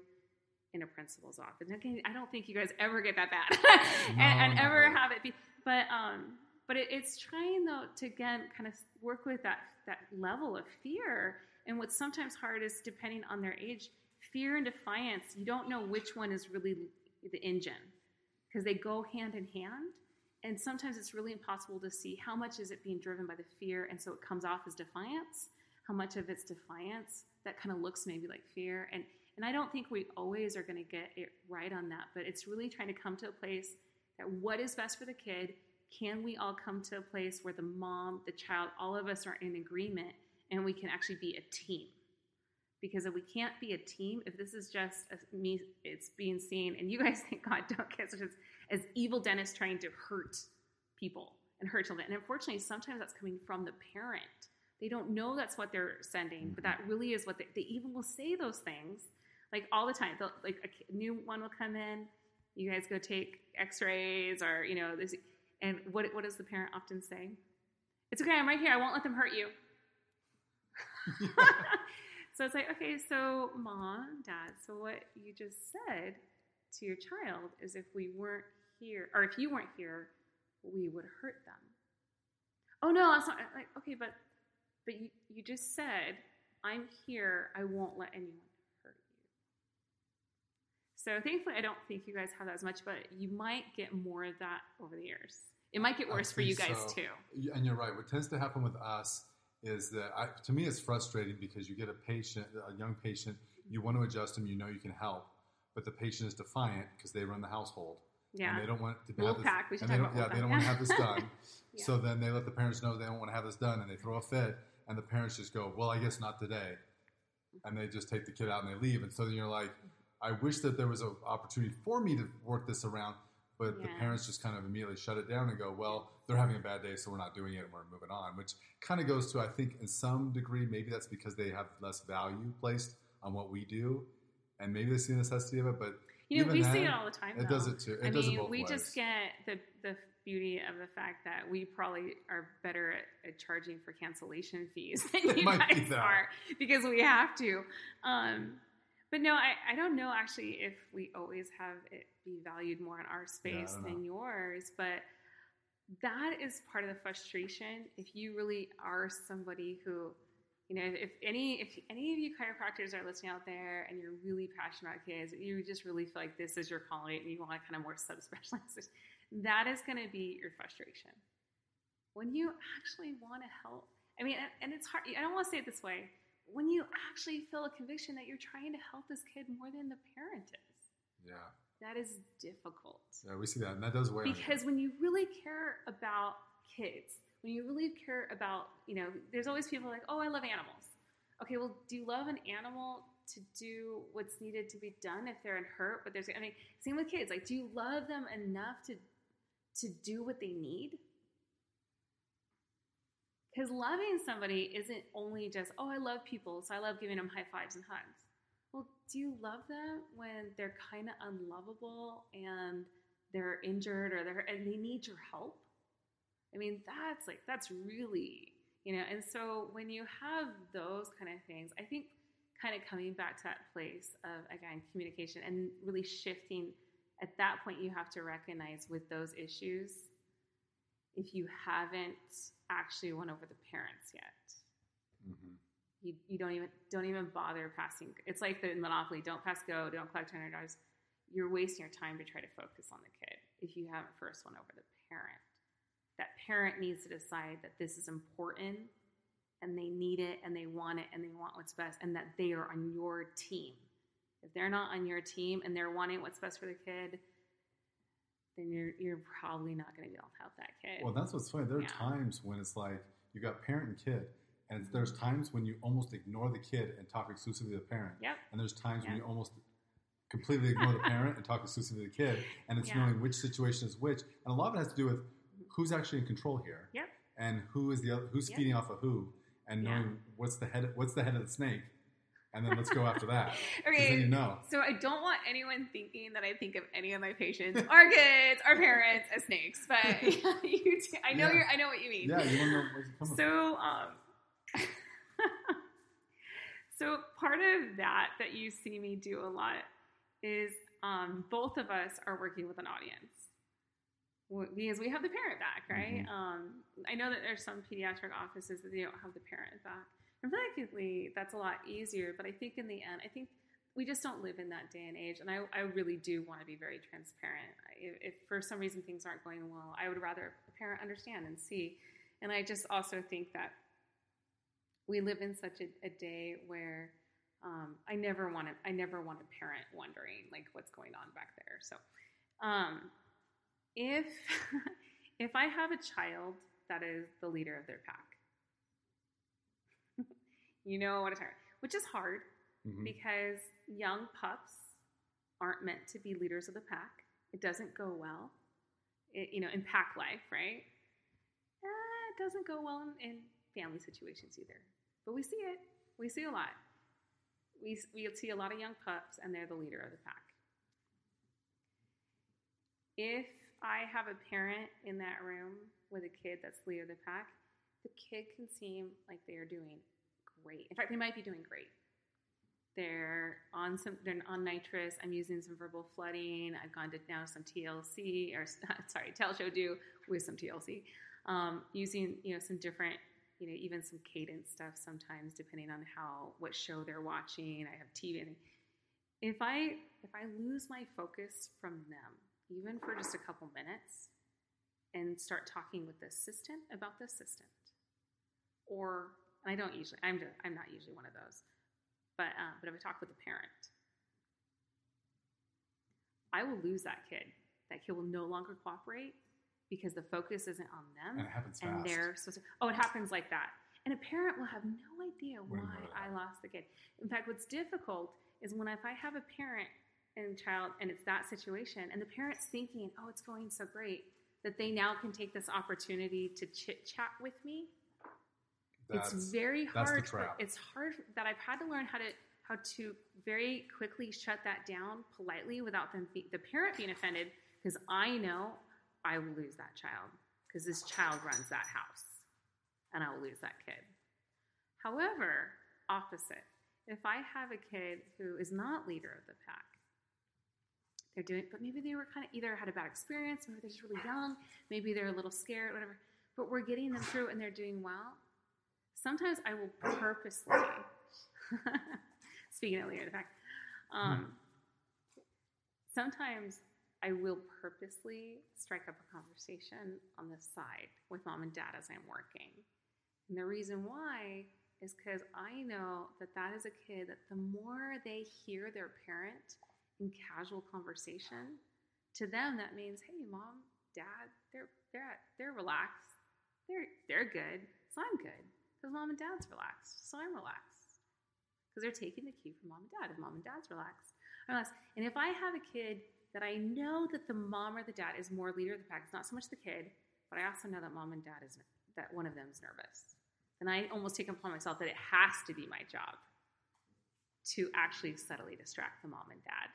in a principal's office. I don't think you guys ever get that bad no, and, and no. ever have it be but um, but it, it's trying though to again kind of work with that that level of fear. And what's sometimes hard is depending on their age, fear and defiance. You don't know which one is really the engine because they go hand in hand. And sometimes it's really impossible to see how much is it being driven by the fear, and so it comes off as defiance. How much of it's defiance that kind of looks maybe like fear, and and I don't think we always are going to get it right on that, but it's really trying to come to a place that what is best for the kid can we all come to a place where the mom the child all of us are in agreement and we can actually be a team? Because if we can't be a team if this is just a, me it's being seen and you guys think god don't get such as, as evil dentists trying to hurt people and hurt children. And unfortunately sometimes that's coming from the parent. They don't know that's what they're sending but that really is what they, they even will say those things like all the time. They'll, like a new one will come in you guys go take x-rays or you know this and what, what does the parent often say? It's okay i'm right here i won't let them hurt you. So it's like okay so mom dad so what you just said to your child is if we weren't here or if you weren't here we would hurt them. Oh no that's not like okay but but you, you just said i'm here i won't let anyone so thankfully, I don't think you guys have that as much, but you might get more of that over the years. It might get worse for you guys so. too. And you're right. What tends to happen with us is that I, to me it's frustrating because you get a patient, a young patient, you want to adjust them, you know you can help, but the patient is defiant because they run the household Yeah. and they don't want to have this, Wolfpack. We should and they talk don't, about yeah, they don't want to have this done. Yeah. So then they let the parents know they don't want to have this done, and they throw a fit, and the parents just go, "Well, I guess not today," and they just take the kid out and they leave. And so then you're like, "I wish that there was an opportunity for me to work this around." But the parents just kind of immediately shut it down and go, "Well, they're having a bad day, so we're not doing it, and we're moving on." Which kind of goes to, I think, in some degree, maybe that's because they have less value placed on what we do, and maybe they see the necessity of it. But You know, we see it all the time. It though. does it too. It I does it mean, we ways. just get the the beauty of the fact that we probably are better at, at charging for cancellation fees than It you guys are because we have to. Um, but no, I, I don't know actually if we always have it be valued more in our space don't than yours, but that is part of the frustration. If you really are somebody who, you know, if any if any of you chiropractors are listening out there and you're really passionate about kids, you just really feel like this is your calling and you want to kind of more subspecialize, that is going to be your frustration. When you actually want to help, I mean, and- and it's hard. I don't want to say it this way. When you actually feel a conviction that you're trying to help this kid more than the parent is, yeah, that is difficult. yeah, we see that, and that does weigh. Because when you really care about kids, when you really care about, you know, there's always people like, oh, I love animals. Okay, well, do you love an animal to do what's needed to be done if they're in hurt? But there's, I mean, same with kids. Like, do you love them enough to to do what they need? Because loving somebody isn't only just, oh, I love people, so I love giving them high fives and hugs. Well, do you love them when they're kind of unlovable and they're injured or they're and they need your help? I mean, that's like that's really you know. And so when you have those kind of things, I think kind of coming back to that place of again communication and really shifting. At that point, you have to recognize with those issues if you haven't actually won over the parents yet. Mhm. you, you don't even don't even bother passing. It's like the monopoly don't pass go don't collect hundred dollars you're wasting your time to try to focus on the kid if you haven't first won over the parent. That parent needs to decide that this is important and they need it and they want it and they want what's best and that they are on your team. If they're not on your team and they're wanting what's best for the kid then you're you're probably not going to be able to help that kid Well, that's what's funny. There are Yeah. times when it's like you got parent and kid, and mm-hmm. there's times when you almost ignore the kid and talk exclusively to the parent, yep and there's times when you almost completely ignore the parent and talk exclusively to the kid, and it's Yeah. knowing which situation is which, and a lot of it has to do with who's actually in control here, Yep. and who is the other, who's Yep. feeding off of who, and knowing what's the head what's the head of the snake, and then let's go after that. okay you know. So I don't want anyone thinking that I think of any of my patients, our kids, our parents as snakes. But you do, I know Yeah. you're. I know what you mean. Yeah, you want to know where it's coming. So, um, so part of that that you see me do a lot is um, both of us are working with an audience because we have the parent back, right? Mhm. Um, I know that there's some pediatric offices that they don't have the parent back. And that's a lot easier. But I think in the end, I think we just don't live in that day and age. And I, I really do want to be very transparent. If, if for some reason things aren't going well, I would rather a parent understand and see. And I just also think that we live in such a, a day where um, I never want to, I never want a parent wondering like what's going on back there. So, um, if if I have a child that is the leader of their pack, you know what a tired, which is hard Mhm. because young pups aren't meant to be leaders of the pack. It doesn't go well, it, you know, in pack life, right? Uh, it doesn't go well in, in family situations either. But we see it. We see a lot. We, we see a lot of young pups, and they're the leader of the pack. If I have a parent in that room with a kid that's leader of the pack, the kid can seem like they are doing great. In fact, they might be doing great. They're on some. They're on nitrous. I'm using some verbal flooding. I've gone to now some TLC or sorry, tell show do with some TLC. Um, using you know some different you know even some cadence stuff sometimes depending on how what show they're watching. I have TV. If I if I lose my focus from them even for just a couple minutes and start talking with the assistant about the assistant or I don't usually. I'm just, I'm not usually one of those. But uh, but if I talk with a parent, I will lose that kid. That kid will no longer cooperate because the focus isn't on them And it happens and they're supposed to, oh, it happens like that. And a parent will have no idea why you mean by I lost the kid. In fact, what's difficult is when if I have a parent and child and it's that situation and the parent's thinking, oh, it's going so great, that they now can take this opportunity to chit chat with me. That's, it's very hard. it's hard that I've had to learn how to how to very quickly shut that down politely without them be, the parent being offended because I know I will lose that child because this child runs that house and I will lose that kid. However, opposite. If I have a kid who is not leader of the pack, they're doing, but maybe they were kind of either had a bad experience, maybe they're just really young, maybe they're a little scared, whatever. But we're getting them through and they're doing well. Sometimes I will purposely, speaking of leader of the pack, um, sometimes I will purposely strike up a conversation on the side with mom and dad as I'm working. And the reason why is because I know that that is a kid that the more they hear their parent in casual conversation, to them that means, hey, mom, dad, they're they're at, they're relaxed, they're they're good, so I'm good because mom and dad's relaxed, so I'm relaxed because they're taking the cue from mom and dad. If mom and dad's relaxed, I'm relaxed. And if I have a kid that I know that the mom or the dad is more leader of the pack, it's not so much the kid, but I also know that mom and dad is that one of them is nervous. Then I almost take upon myself that it has to be my job to actually subtly distract the mom and dad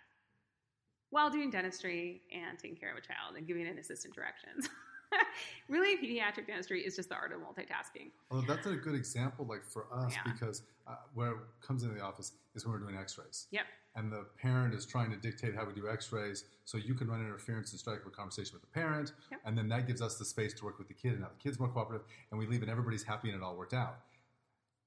while doing dentistry and taking care of a child and giving an assistant directions. really, pediatric dentistry is just the art of multitasking. Well, that's a good example, like for us, Yeah. because uh, where it comes into the office is when we're doing X-rays, Yep. and the parent is trying to dictate how we do X-rays, so you can run interference and strike up a conversation with the parent, Yep. and then that gives us the space to work with the kid, and now the kid's more cooperative, and we leave, and everybody's happy, and it all worked out.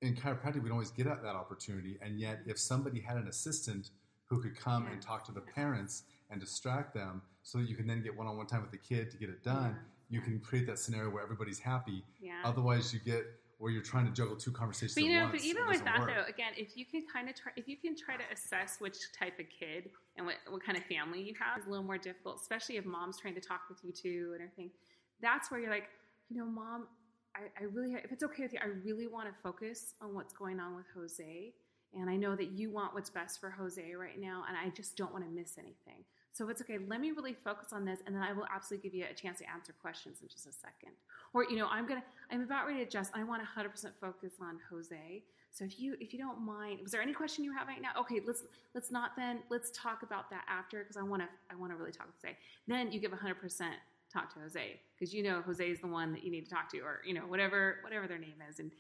In chiropractic, we don't always get at that opportunity, and yet, if somebody had an assistant who could come and talk to the parents and distract them, so that you can then get one-on-one time with the kid to get it done, you can create that scenario where everybody's happy. Yeah. Otherwise, you get where you're trying to juggle two conversations But at you know, once. but even with that work. though, again, if you can kind of try, if you can try to assess which type of kid and what, what kind of family you have, it's a little more difficult, especially if mom's trying to talk with you too and everything. That's where you're like, you know, mom, I, I really, if it's okay with you, I really want to focus on what's going on with Jose, and I know that you want what's best for Jose right now, and I just don't want to miss anything. So it's okay, let me really focus on this, and then I will absolutely give you a chance to answer questions in just a second. Or you know, I'm gonna, I'm about ready to adjust. I want 100% focus on Jose. So if you, if you don't mind, was there any question you have right now? Okay, let's let's not then. Let's talk about that after because I want to, I want to really talk with Jose. Then you give 100% talk to Jose because you know Jose is the one that you need to talk to, or you know whatever whatever their name is, and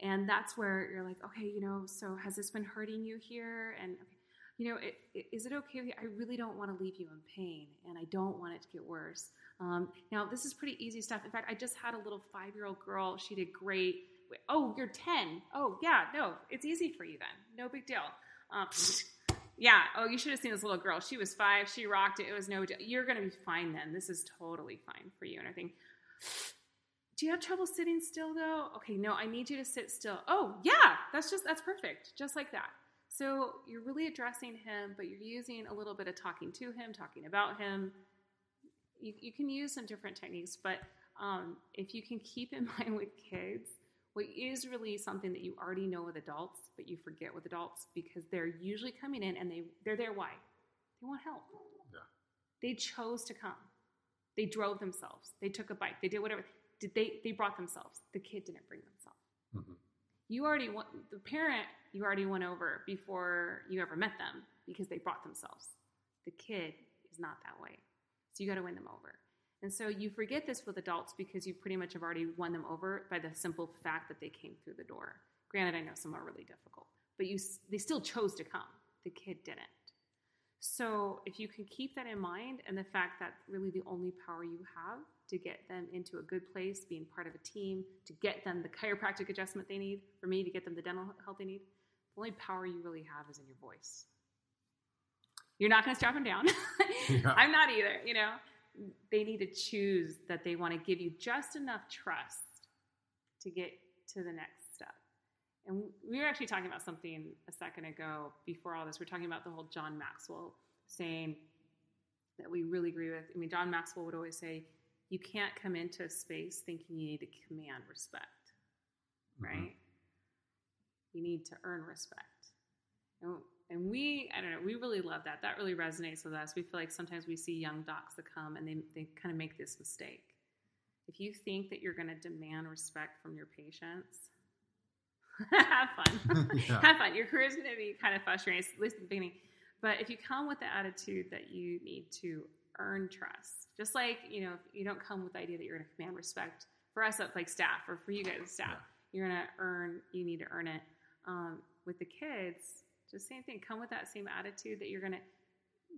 and that's where you're like, okay, you know, so has this been hurting you here? And okay, you know, it, it, is it okay with you? I really don't want to leave you in pain, and I don't want it to get worse. Um, now, this is pretty easy stuff. In fact, I just had a little five year old girl. She did great. Oh, you're 10. Oh, yeah, no, it's easy for you then. No big deal. Um, yeah, oh, you should have seen this little girl. She was five. She rocked it. It was no deal. You're going to be fine then. This is totally fine for you and I think, Do you have trouble sitting still though? Okay, no, I need you to sit still. Oh, yeah, that's just, that's perfect. Just like that. So you're really addressing him, but you're using a little bit of talking to him, talking about him. You, you can use some different techniques, but um, if you can keep in mind with kids, what is really something that you already know with adults, but you forget with adults because they're usually coming in and they they're there why? They want help. Yeah. They chose to come. They drove themselves. They took a bike. They did whatever. Did they? They brought themselves. The kid didn't bring themselves. Mhm. You already went. The parent you already won over before you ever met them because they brought themselves. The kid is not that way. So you got to win them over. And so you forget this with adults because you pretty much have already won them over by the simple fact that they came through the door. Granted, I know some are really difficult, but you they still chose to come. The kid didn't. So if you can keep that in mind and the fact that really the only power you have to get them into a good place, being part of a team, to get them the chiropractic adjustment they need, for me to get them the dental health they need, the only power you really have is in your voice. You're not going to strap them down. Yeah. I'm not either. You know, they need to choose that they want to give you just enough trust to get to the next step. and we were actually talking about something a second ago before all this. We are talking about the whole John Maxwell saying that we really agree with. I mean, John Maxwell would always say, you can't come into a space thinking you need to command respect, right? Mm-hmm. You need to earn respect. And, and we, I don't know, we really love that. That really resonates with us. We feel like sometimes we see young docs that come and they, they kind of make this mistake. If you think that you're going to demand respect from your patients, have fun. yeah. Have fun. Your career is going to be kind of frustrating, at least at the beginning. But if you come with the attitude that you need to earn trust, just like you know, if you don't come with the idea that you're going to command respect for us, that's like staff, or for you guys staff, yeah. you're going to earn. You need to earn it. Um, with the kids, just same thing. Come with that same attitude that you're going to.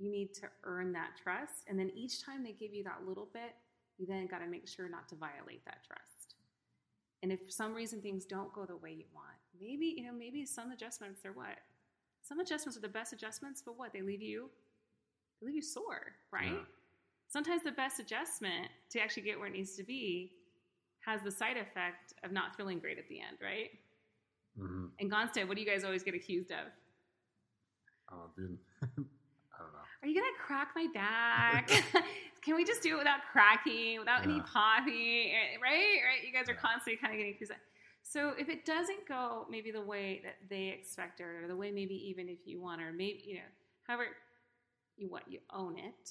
You need to earn that trust, and then each time they give you that little bit, you then got to make sure not to violate that trust. And if for some reason things don't go the way you want, maybe, you know, maybe some adjustments are what? Some adjustments are the best adjustments, but what? They leave you they leave you sore, right? Yeah. Sometimes the best adjustment to actually get where it needs to be has the side effect of not feeling great at the end, right? Mm-hmm. And Gonstead, what do you guys always get accused of? Being, I don't know. Are you gonna crack my back? Can we just do it without cracking, without yeah. any popping, right? Right? You guys are yeah. constantly kind of getting accused. Of, so if it doesn't go maybe the way that they expect it, or the way maybe even if you want or maybe you know, however you what you own it.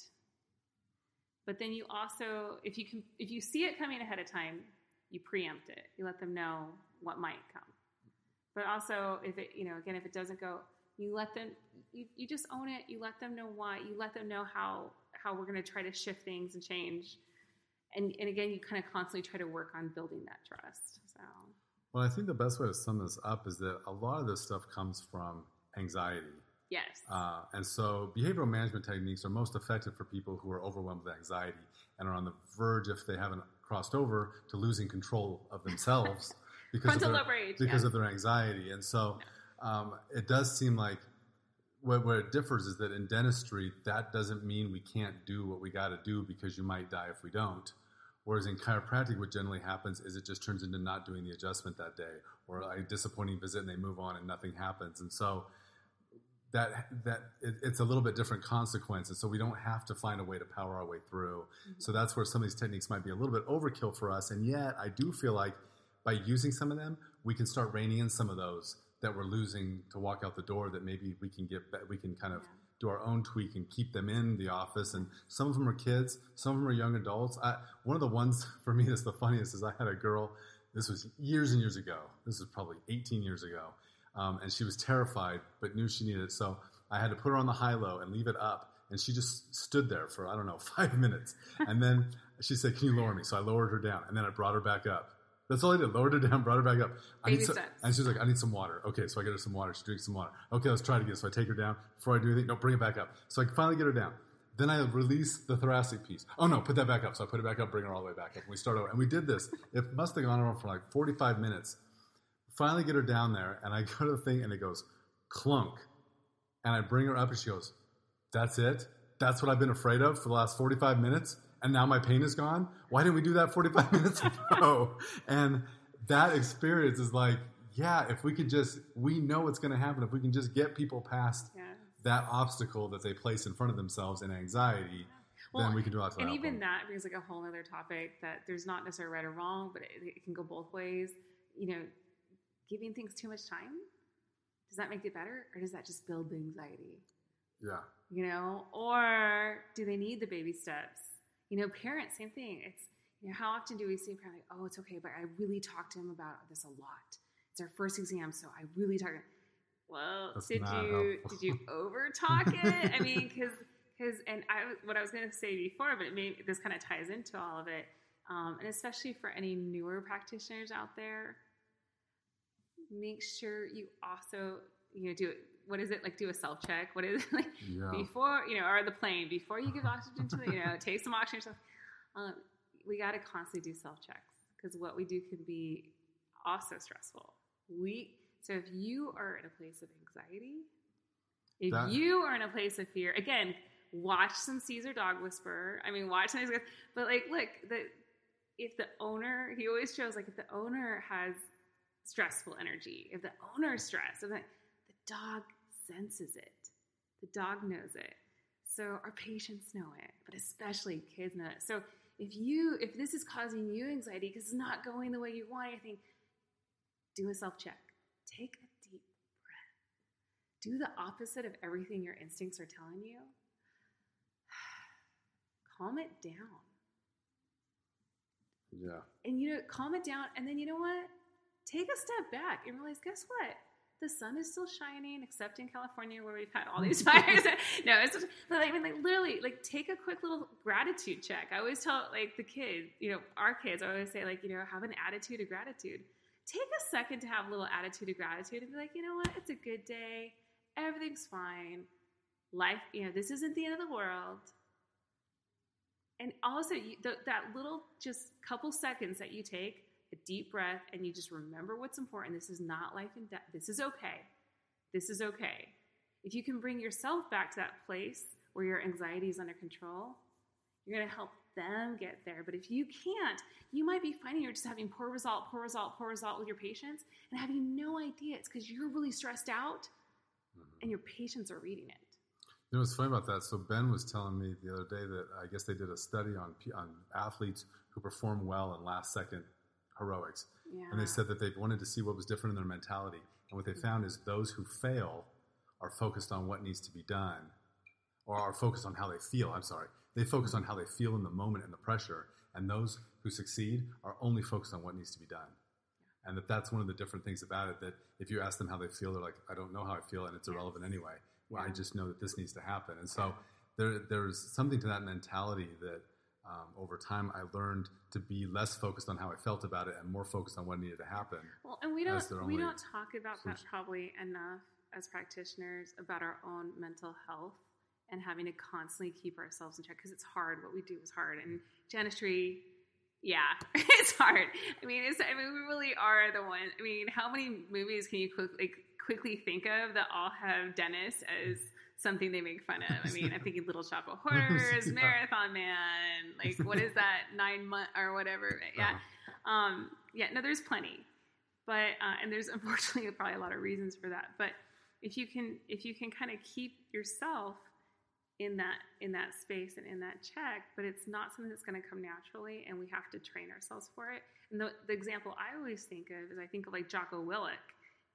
But then you also if you can if you see it coming ahead of time, you preempt it. You let them know what might come. But also if it you know again if it doesn't go, you let them you, you just own it. You let them know why. You let them know how how we're going to try to shift things and change. And, and again, you kind of constantly try to work on building that trust. So. Well, I think the best way to sum this up is that a lot of this stuff comes from anxiety. Yes. Uh, and so behavioral management techniques are most effective for people who are overwhelmed with anxiety and are on the verge, if they haven't crossed over, to losing control of themselves because, of their, because of their anxiety. And so um, it does seem like where, where, it differs is that in dentistry, that doesn't mean we can't do what we got to do because you might die if we don't. Whereas in chiropractic, what generally happens is it just turns into not doing the adjustment that day, or a disappointing visit and they move on and nothing happens. And so that that it, it's a little bit different consequence, and so we don't have to find a way to power our way through. Mm-hmm. So that's where some of these techniques might be a little bit overkill for us. And yet, I do feel like by using some of them, we can start reining in some of those that we're losing to walk out the door. That maybe we can get we can kind of. Yeah do our own tweak and keep them in the office. And some of them are kids, some of them are young adults. I, one of the ones for me that's the funniest is I had a girl. This was years and years ago. This was probably 18 years ago, um, and she was terrified, but knew she needed it. So I had to put her on the high low and leave it up. And she just stood there for I don't know five minutes, and then she said, "Can you lower me?" So I lowered her down, and then I brought her back up. That's all I did. Lowered her down, brought her back up. I need some, and she's like, I need some water. Okay, so I get her some water. She drinks some water. Okay, let's try it again. So I take her down. Before I do anything, no, bring it back up. So I finally get her down. Then I release the thoracic piece. Oh no, put that back up. So I put it back up, bring her all the way back up. And we start over. And we did this. It must have gone on for like 45 minutes. Finally get her down there, and I go to the thing, and it goes clunk. And I bring her up, and she goes, That's it? That's what I've been afraid of for the last 45 minutes? and now my pain is gone. Why didn't we do that 45 minutes ago? and that experience is like, yeah, if we could just, we know what's going to happen. If we can just get people past yes. that obstacle that they place in front of themselves in anxiety, well, then we can do a lot. And even that brings like a whole other topic that there's not necessarily right or wrong, but it, it can go both ways. You know, giving things too much time does that make it better, or does that just build the anxiety? Yeah. You know, or do they need the baby steps? You know, parents, same thing. It's you know, how often do we see a parent like, oh, it's okay, but I really talked to him about this a lot. It's our first exam, so I really talked. Well, That's did you helpful. did you over talk it? I mean, because because and I what I was going to say before, but it may, this kind of ties into all of it, um, and especially for any newer practitioners out there, make sure you also you know do it what is it? Like do a self check what is it like yeah. before you know or the plane before you give oxygen to the you know take some oxygen yourself um, we got to constantly do self checks because what we do can be also stressful. We so if you are in a place of anxiety if that, you are in a place of fear again watch some cesar dog whisperer i mean watch some but like look the if the owner he always shows like if the owner has stressful energy, if the owner is stressed, if the, the dog senses it, the dog knows it. So our patients know it, but especially kids know it. So if you if this is causing you anxiety because it's not going the way you want, I think do a self check. Take a deep breath. Do the opposite of everything your instincts are telling you. Calm it down. Yeah. And you know, calm it down, and then you know what? Take a step back and realize, guess what? The sun is still shining, except in California where we've had all these fires. no, it's just, but I mean, like literally, like take a quick little gratitude check. I always tell like the kids, you know, our kids, I always say like, you know, have an attitude of gratitude. Take a second to have a little attitude of gratitude and be like, you know what? It's a good day. Everything's fine. Life, you know, this isn't the end of the world and also you, that little just couple seconds that you take a deep breath and you just remember what's important. This is not life and death. This is okay. This is okay. If you can bring yourself back to that place where your anxiety is under control you're going to help them get there. But if you can't you might be finding you're just having poor result poor result poor result with your patients and having no idea. It's because you're really stressed out mm-hmm. and your patients are reading it. You know what's funny about that? So Ben was telling me the other day that I guess they did a study on on athletes who perform well in last second heroics, yeah. and they said that they wanted to see what was different in their mentality. And what they mm-hmm. found is those who fail are focused on what needs to be done, or are focused on how they feel. I'm sorry, they focus on how they feel in the moment and the pressure. And those who succeed are only focused on what needs to be done. And that that's one of the different things about it. That if you ask them how they feel, they're like, I don't know how I feel, and it's irrelevant anyway well, I just know that this needs to happen. And so there, there's something to that mentality that um, over time I learned to be less focused on how I felt about it and more focused on what needed to happen. Well, and we don't we don't talk about that probably enough as practitioners about our own mental health and having to constantly keep ourselves in check because it's hard. What we do is hard, and dentistry. Yeah, it's hard. I mean, it's. I mean, we really are the one. I mean, how many movies can you quick, like quickly think of that all have dentists as something they make fun of. I mean, I'm thinking Little Shop of Horrors, yeah. Marathon Man, like what is that nine month or whatever? Yeah, uh-huh. um, yeah. No, there's plenty, but uh, and there's unfortunately probably a lot of reasons for that. But if you can, if you can kind of keep yourself in that in that space and in that check, but it's not something that's going to come naturally, and we have to train ourselves for it. And the, the example I always think of is I think of like Jocko Willink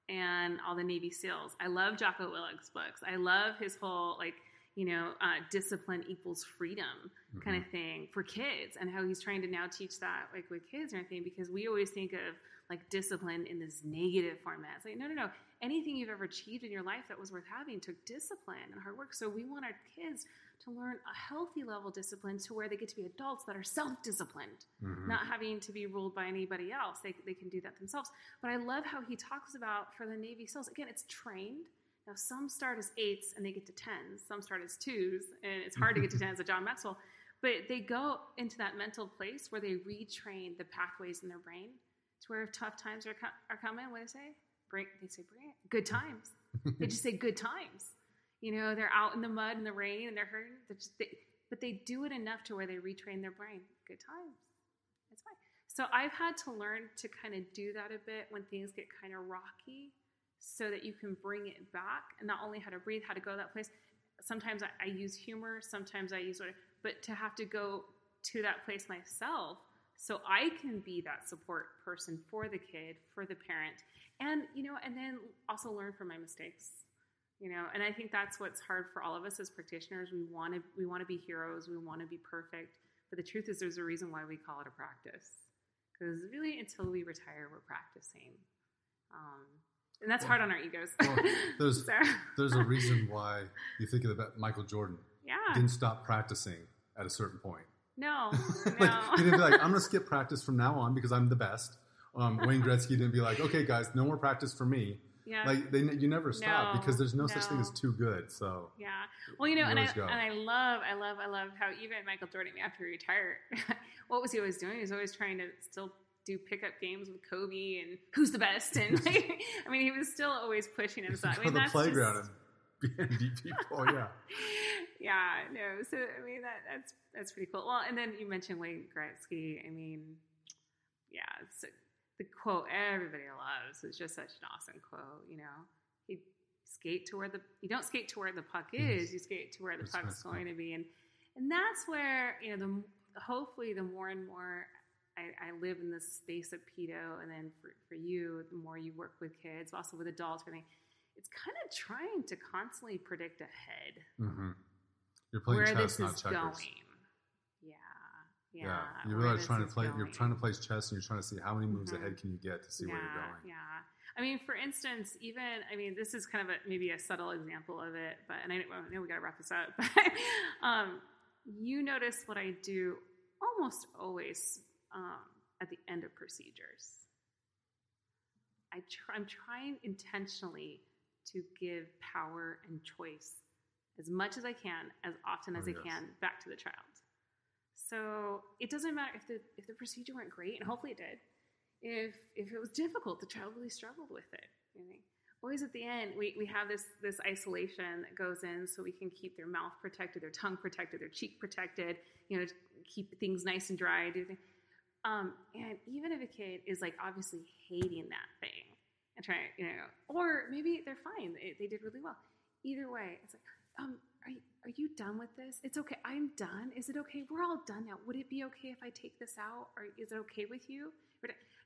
and all the Navy SEALs. I love Jocko Willink's books. I love his whole like you know uh, discipline equals freedom mm-hmm. kind of thing for kids, and how he's trying to now teach that like with kids and everything. Because we always think of like discipline in this negative format. It's like no, no, no. Anything you've ever achieved in your life that was worth having took discipline and hard work. So we want our kids to learn a healthy level of discipline to where they get to be adults that are self-disciplined, mm-hmm. not having to be ruled by anybody else. They, they can do that themselves. But I love how he talks about for the Navy SEALs, again, it's trained. Now, some start as eights and they get to tens. Some start as twos, and it's hard to get to tens at John Maxwell. But they go into that mental place where they retrain the pathways in their brain to where if tough times are, co- are coming, what do they say? Bring, they say, bring it. Good times. they just say good times. You know, they're out in the mud and the rain and they're hurting. They're just, they, but they do it enough to where they retrain their brain. Good times. It's fine. So I've had to learn to kind of do that a bit when things get kind of rocky so that you can bring it back and not only how to breathe, how to go that place. Sometimes I, I use humor, sometimes I use whatever, but to have to go to that place myself so I can be that support person for the kid, for the parent, and you know, and then also learn from my mistakes you know and i think that's what's hard for all of us as practitioners. We want to we want to be heroes. We want to be perfect. But the truth is there's a reason why we call it a practice. Because really until we retire we're practicing. Um, and that's well, hard on our egos. Well, there's, there's a reason why you think of that michael jordan yeah. didn't stop practicing at a certain point. No, like, no. he didn't be like i'm gonna skip practice from now on because i'm the best. Um, wayne gretzky didn't be like okay guys no more practice for me yeah. Like they, you never stop no, because there's no, no, such thing as too good. So yeah. Well, you know, you and I go. and I love, I love, I love how even Michael Jordan after he retired, what was he always doing? He was always trying to still do pickup games with Kobe and who's the best. And like, I mean, he was still always pushing himself. I mean, the playground just... and beat people. Yeah. yeah. No. So I mean, that that's that's pretty cool. Well, and then you mentioned Wayne Gretzky. I mean, yeah. So the quote everybody loves. It's just such an awesome quote. You know, you skate to where the you don't skate to where the puck is. You skate to where the That's puck's right. going to be, and and that's where you know the hopefully the more and more I, I live in this space of pedo, and then for, for you, the more you work with kids, also with adults, everything. It's kind of trying to constantly predict ahead hmm You're playing where chess, this not is checkers. going. Yeah, yeah. Yeah, you realize trying to play. You're trying to play chess, and you're trying to see how many moves Mhm. ahead can you get to see where you're going. Yeah. I mean, for instance, even I mean, this is kind of a, maybe a subtle example of it, but and I, know- I know we got to wrap this up. But um, you notice what I do almost always um, at the end of procedures. I try, I'm trying intentionally to give power and choice as much as I can, as often as Oh, I yes. can, back to the child. So it doesn't matter if the if the procedure went great, and hopefully it did. If if it was difficult, the child really struggled with it. Always at the end, we, we have this this isolation that goes in, so we can keep their mouth protected, their tongue protected, their cheek protected. You know, keep things nice and dry. Do things. Um, and even if a kid is like obviously hating that thing and trying, you know, or maybe they're fine, they, they did really well. Either way, it's like, um, are you, are you done with this? It's okay. I'm done. Is it okay? We're all done now. Would it be okay if I take this out? Or is it okay with you?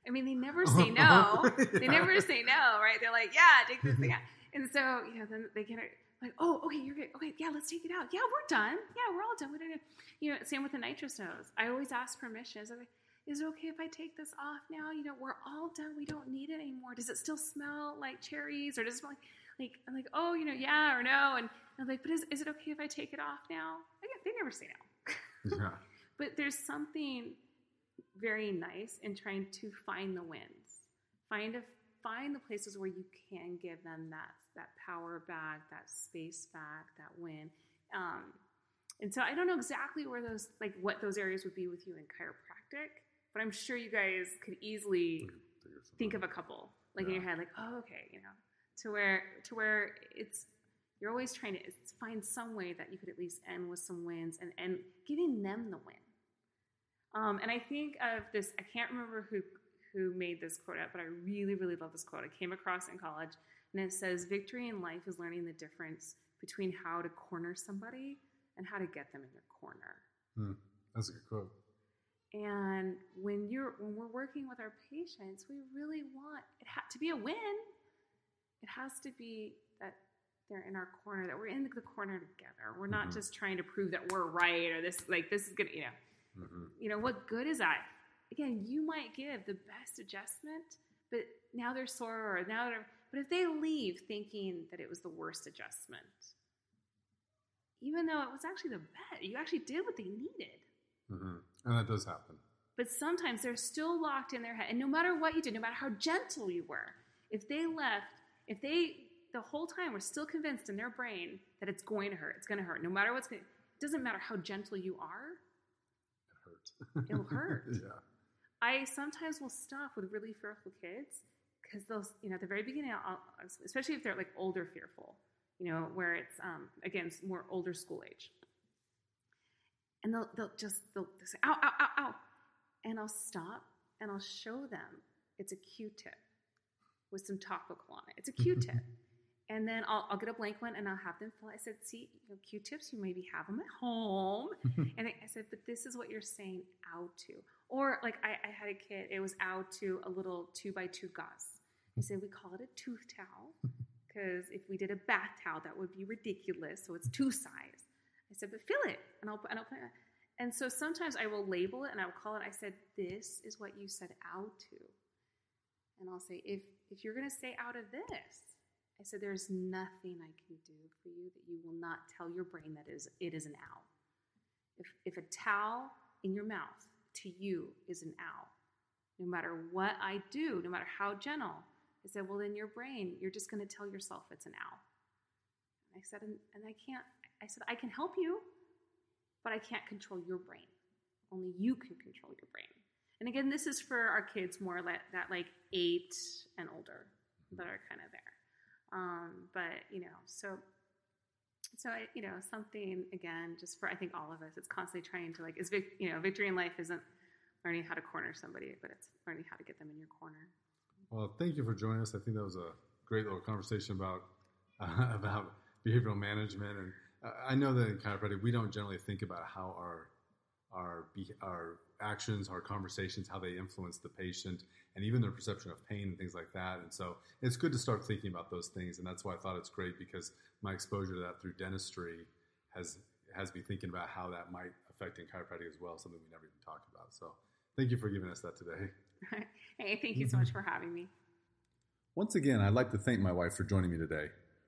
I mean, they never say no. They never say no, right? They're like, yeah, take this thing out. And so, you know, then they get like, oh, okay, you're good. Okay, yeah, let's take it out. Yeah, we're done. Yeah, we're all done. We don't, you know, same with the nitrous nose. I always ask permission. Is it okay if I take this off now? You know, we're all done. We don't need it anymore. Does it still smell like cherries or does it smell like, like, I'm like, oh, you know, yeah or no. And I'm like, but is, is it okay if I take it off now? Like, they never say no. Yeah. But there's something very nice in trying to find the wins. Find a find the places where you can give them that that power back, that space back, that win. Um, and so I don't know exactly where those like what those areas would be with you in chiropractic, but I'm sure you guys could easily think of a couple like in your head, like oh okay, you know, to where to where it's you're always trying to find some way that you could at least end with some wins and and giving them the win. Um, and I think of this. I can't remember who who made this quote up, but I really really love this quote. I came across it in college, and it says, "Victory in life is learning the difference between how to corner somebody and how to get them in your corner." That's a good quote. And when you're when we're working with our patients, we really want it ha- to be a win. It has to be that they're in our corner, that we're in the corner together. We're not Mhm. just trying to prove that we're right or this like this is gonna you know hmm you know what good is that? Again, you might give the best adjustment, but now they're sore or now they're but if they leave thinking that it was the worst adjustment, even though it was actually the best, you actually did what they needed. hmm And that does happen. But sometimes they're still locked in their head. And no matter what you did, no matter how gentle you were, if they left, if they the whole time were still convinced in their brain that it's going to hurt, it's going to hurt, no matter what's going it doesn't matter how gentle you are, It hurt. It'll hurt. yeah. I sometimes will stop with really fearful kids because they'll, you know, at the very beginning, I'll, especially if they're like older fearful, you know, where it's, um, again, it's more older school age. And they'll, they'll just, they'll, they'll say, ow, ow, ow, ow. And I'll stop and I'll show them it's a Q-tip with some topical on it. It's a mm-hmm, Q-tip. Mm-hmm. and then I'll, I'll get a blank one and I'll have them fill. I said, see, you know, Q-tips, you maybe have them at home. Mm-hmm. And I I said, but this is what you're saying out to. Or like I, I had a kid, it was out to a little two by two gauze. I said, we call it a tooth towel because if we did a bath towel, that would be ridiculous. So it's two size. I said, but fill it. And I'll, and I'll put it. And so sometimes I will label it and I will call it, I said, this is what you said out to. And I'll say, if, if you're going to say out of this, I said, there's nothing I can do for you that you will not tell your brain that is, it is an owl. If, if a towel in your mouth to you is an owl, no matter what I do, no matter how gentle, I said, well, then your brain, you're just going to tell yourself it's an owl. And I said, and, and I can't, I said, I can help you, but I can't control your brain. Only you can control your brain. And again, this is for our kids more like that, like eight and older that are kind of there. Um, but you know, so so I, you know, something again, just for I think all of us, it's constantly trying to like is vic- you know, victory in life isn't learning how to corner somebody, but it's learning how to get them in your corner. Well, thank you for joining us. I think that was a great little conversation about uh, about behavioral management, and I know that in chiropractic we don't generally think about how our our our actions, our conversations, how they influence the patient, and even their perception of pain and things like that. And so it's good to start thinking about those things, and that's why I thought it's great because my exposure to that through dentistry has has me thinking about how that might affect in chiropractic as well, something we never even talked about. So thank you for giving us that today. hey, thank you so much for having me. Once again, I'd like to thank my wife for joining me today.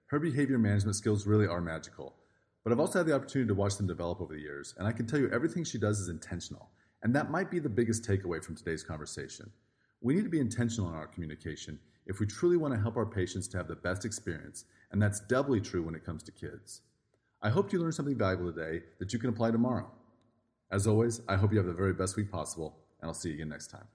Her behavior management skills really are magical, but I've hmm. also had the opportunity to watch them develop over the years, and I can tell you everything she does is intentional. And that might be the biggest takeaway from today's conversation. We need to be intentional in our communication if we truly want to help our patients to have the best experience, and that's doubly true when it comes to kids. I hope you learned something valuable today that you can apply tomorrow. As always, I hope you have the very best week possible, and I'll see you again next time.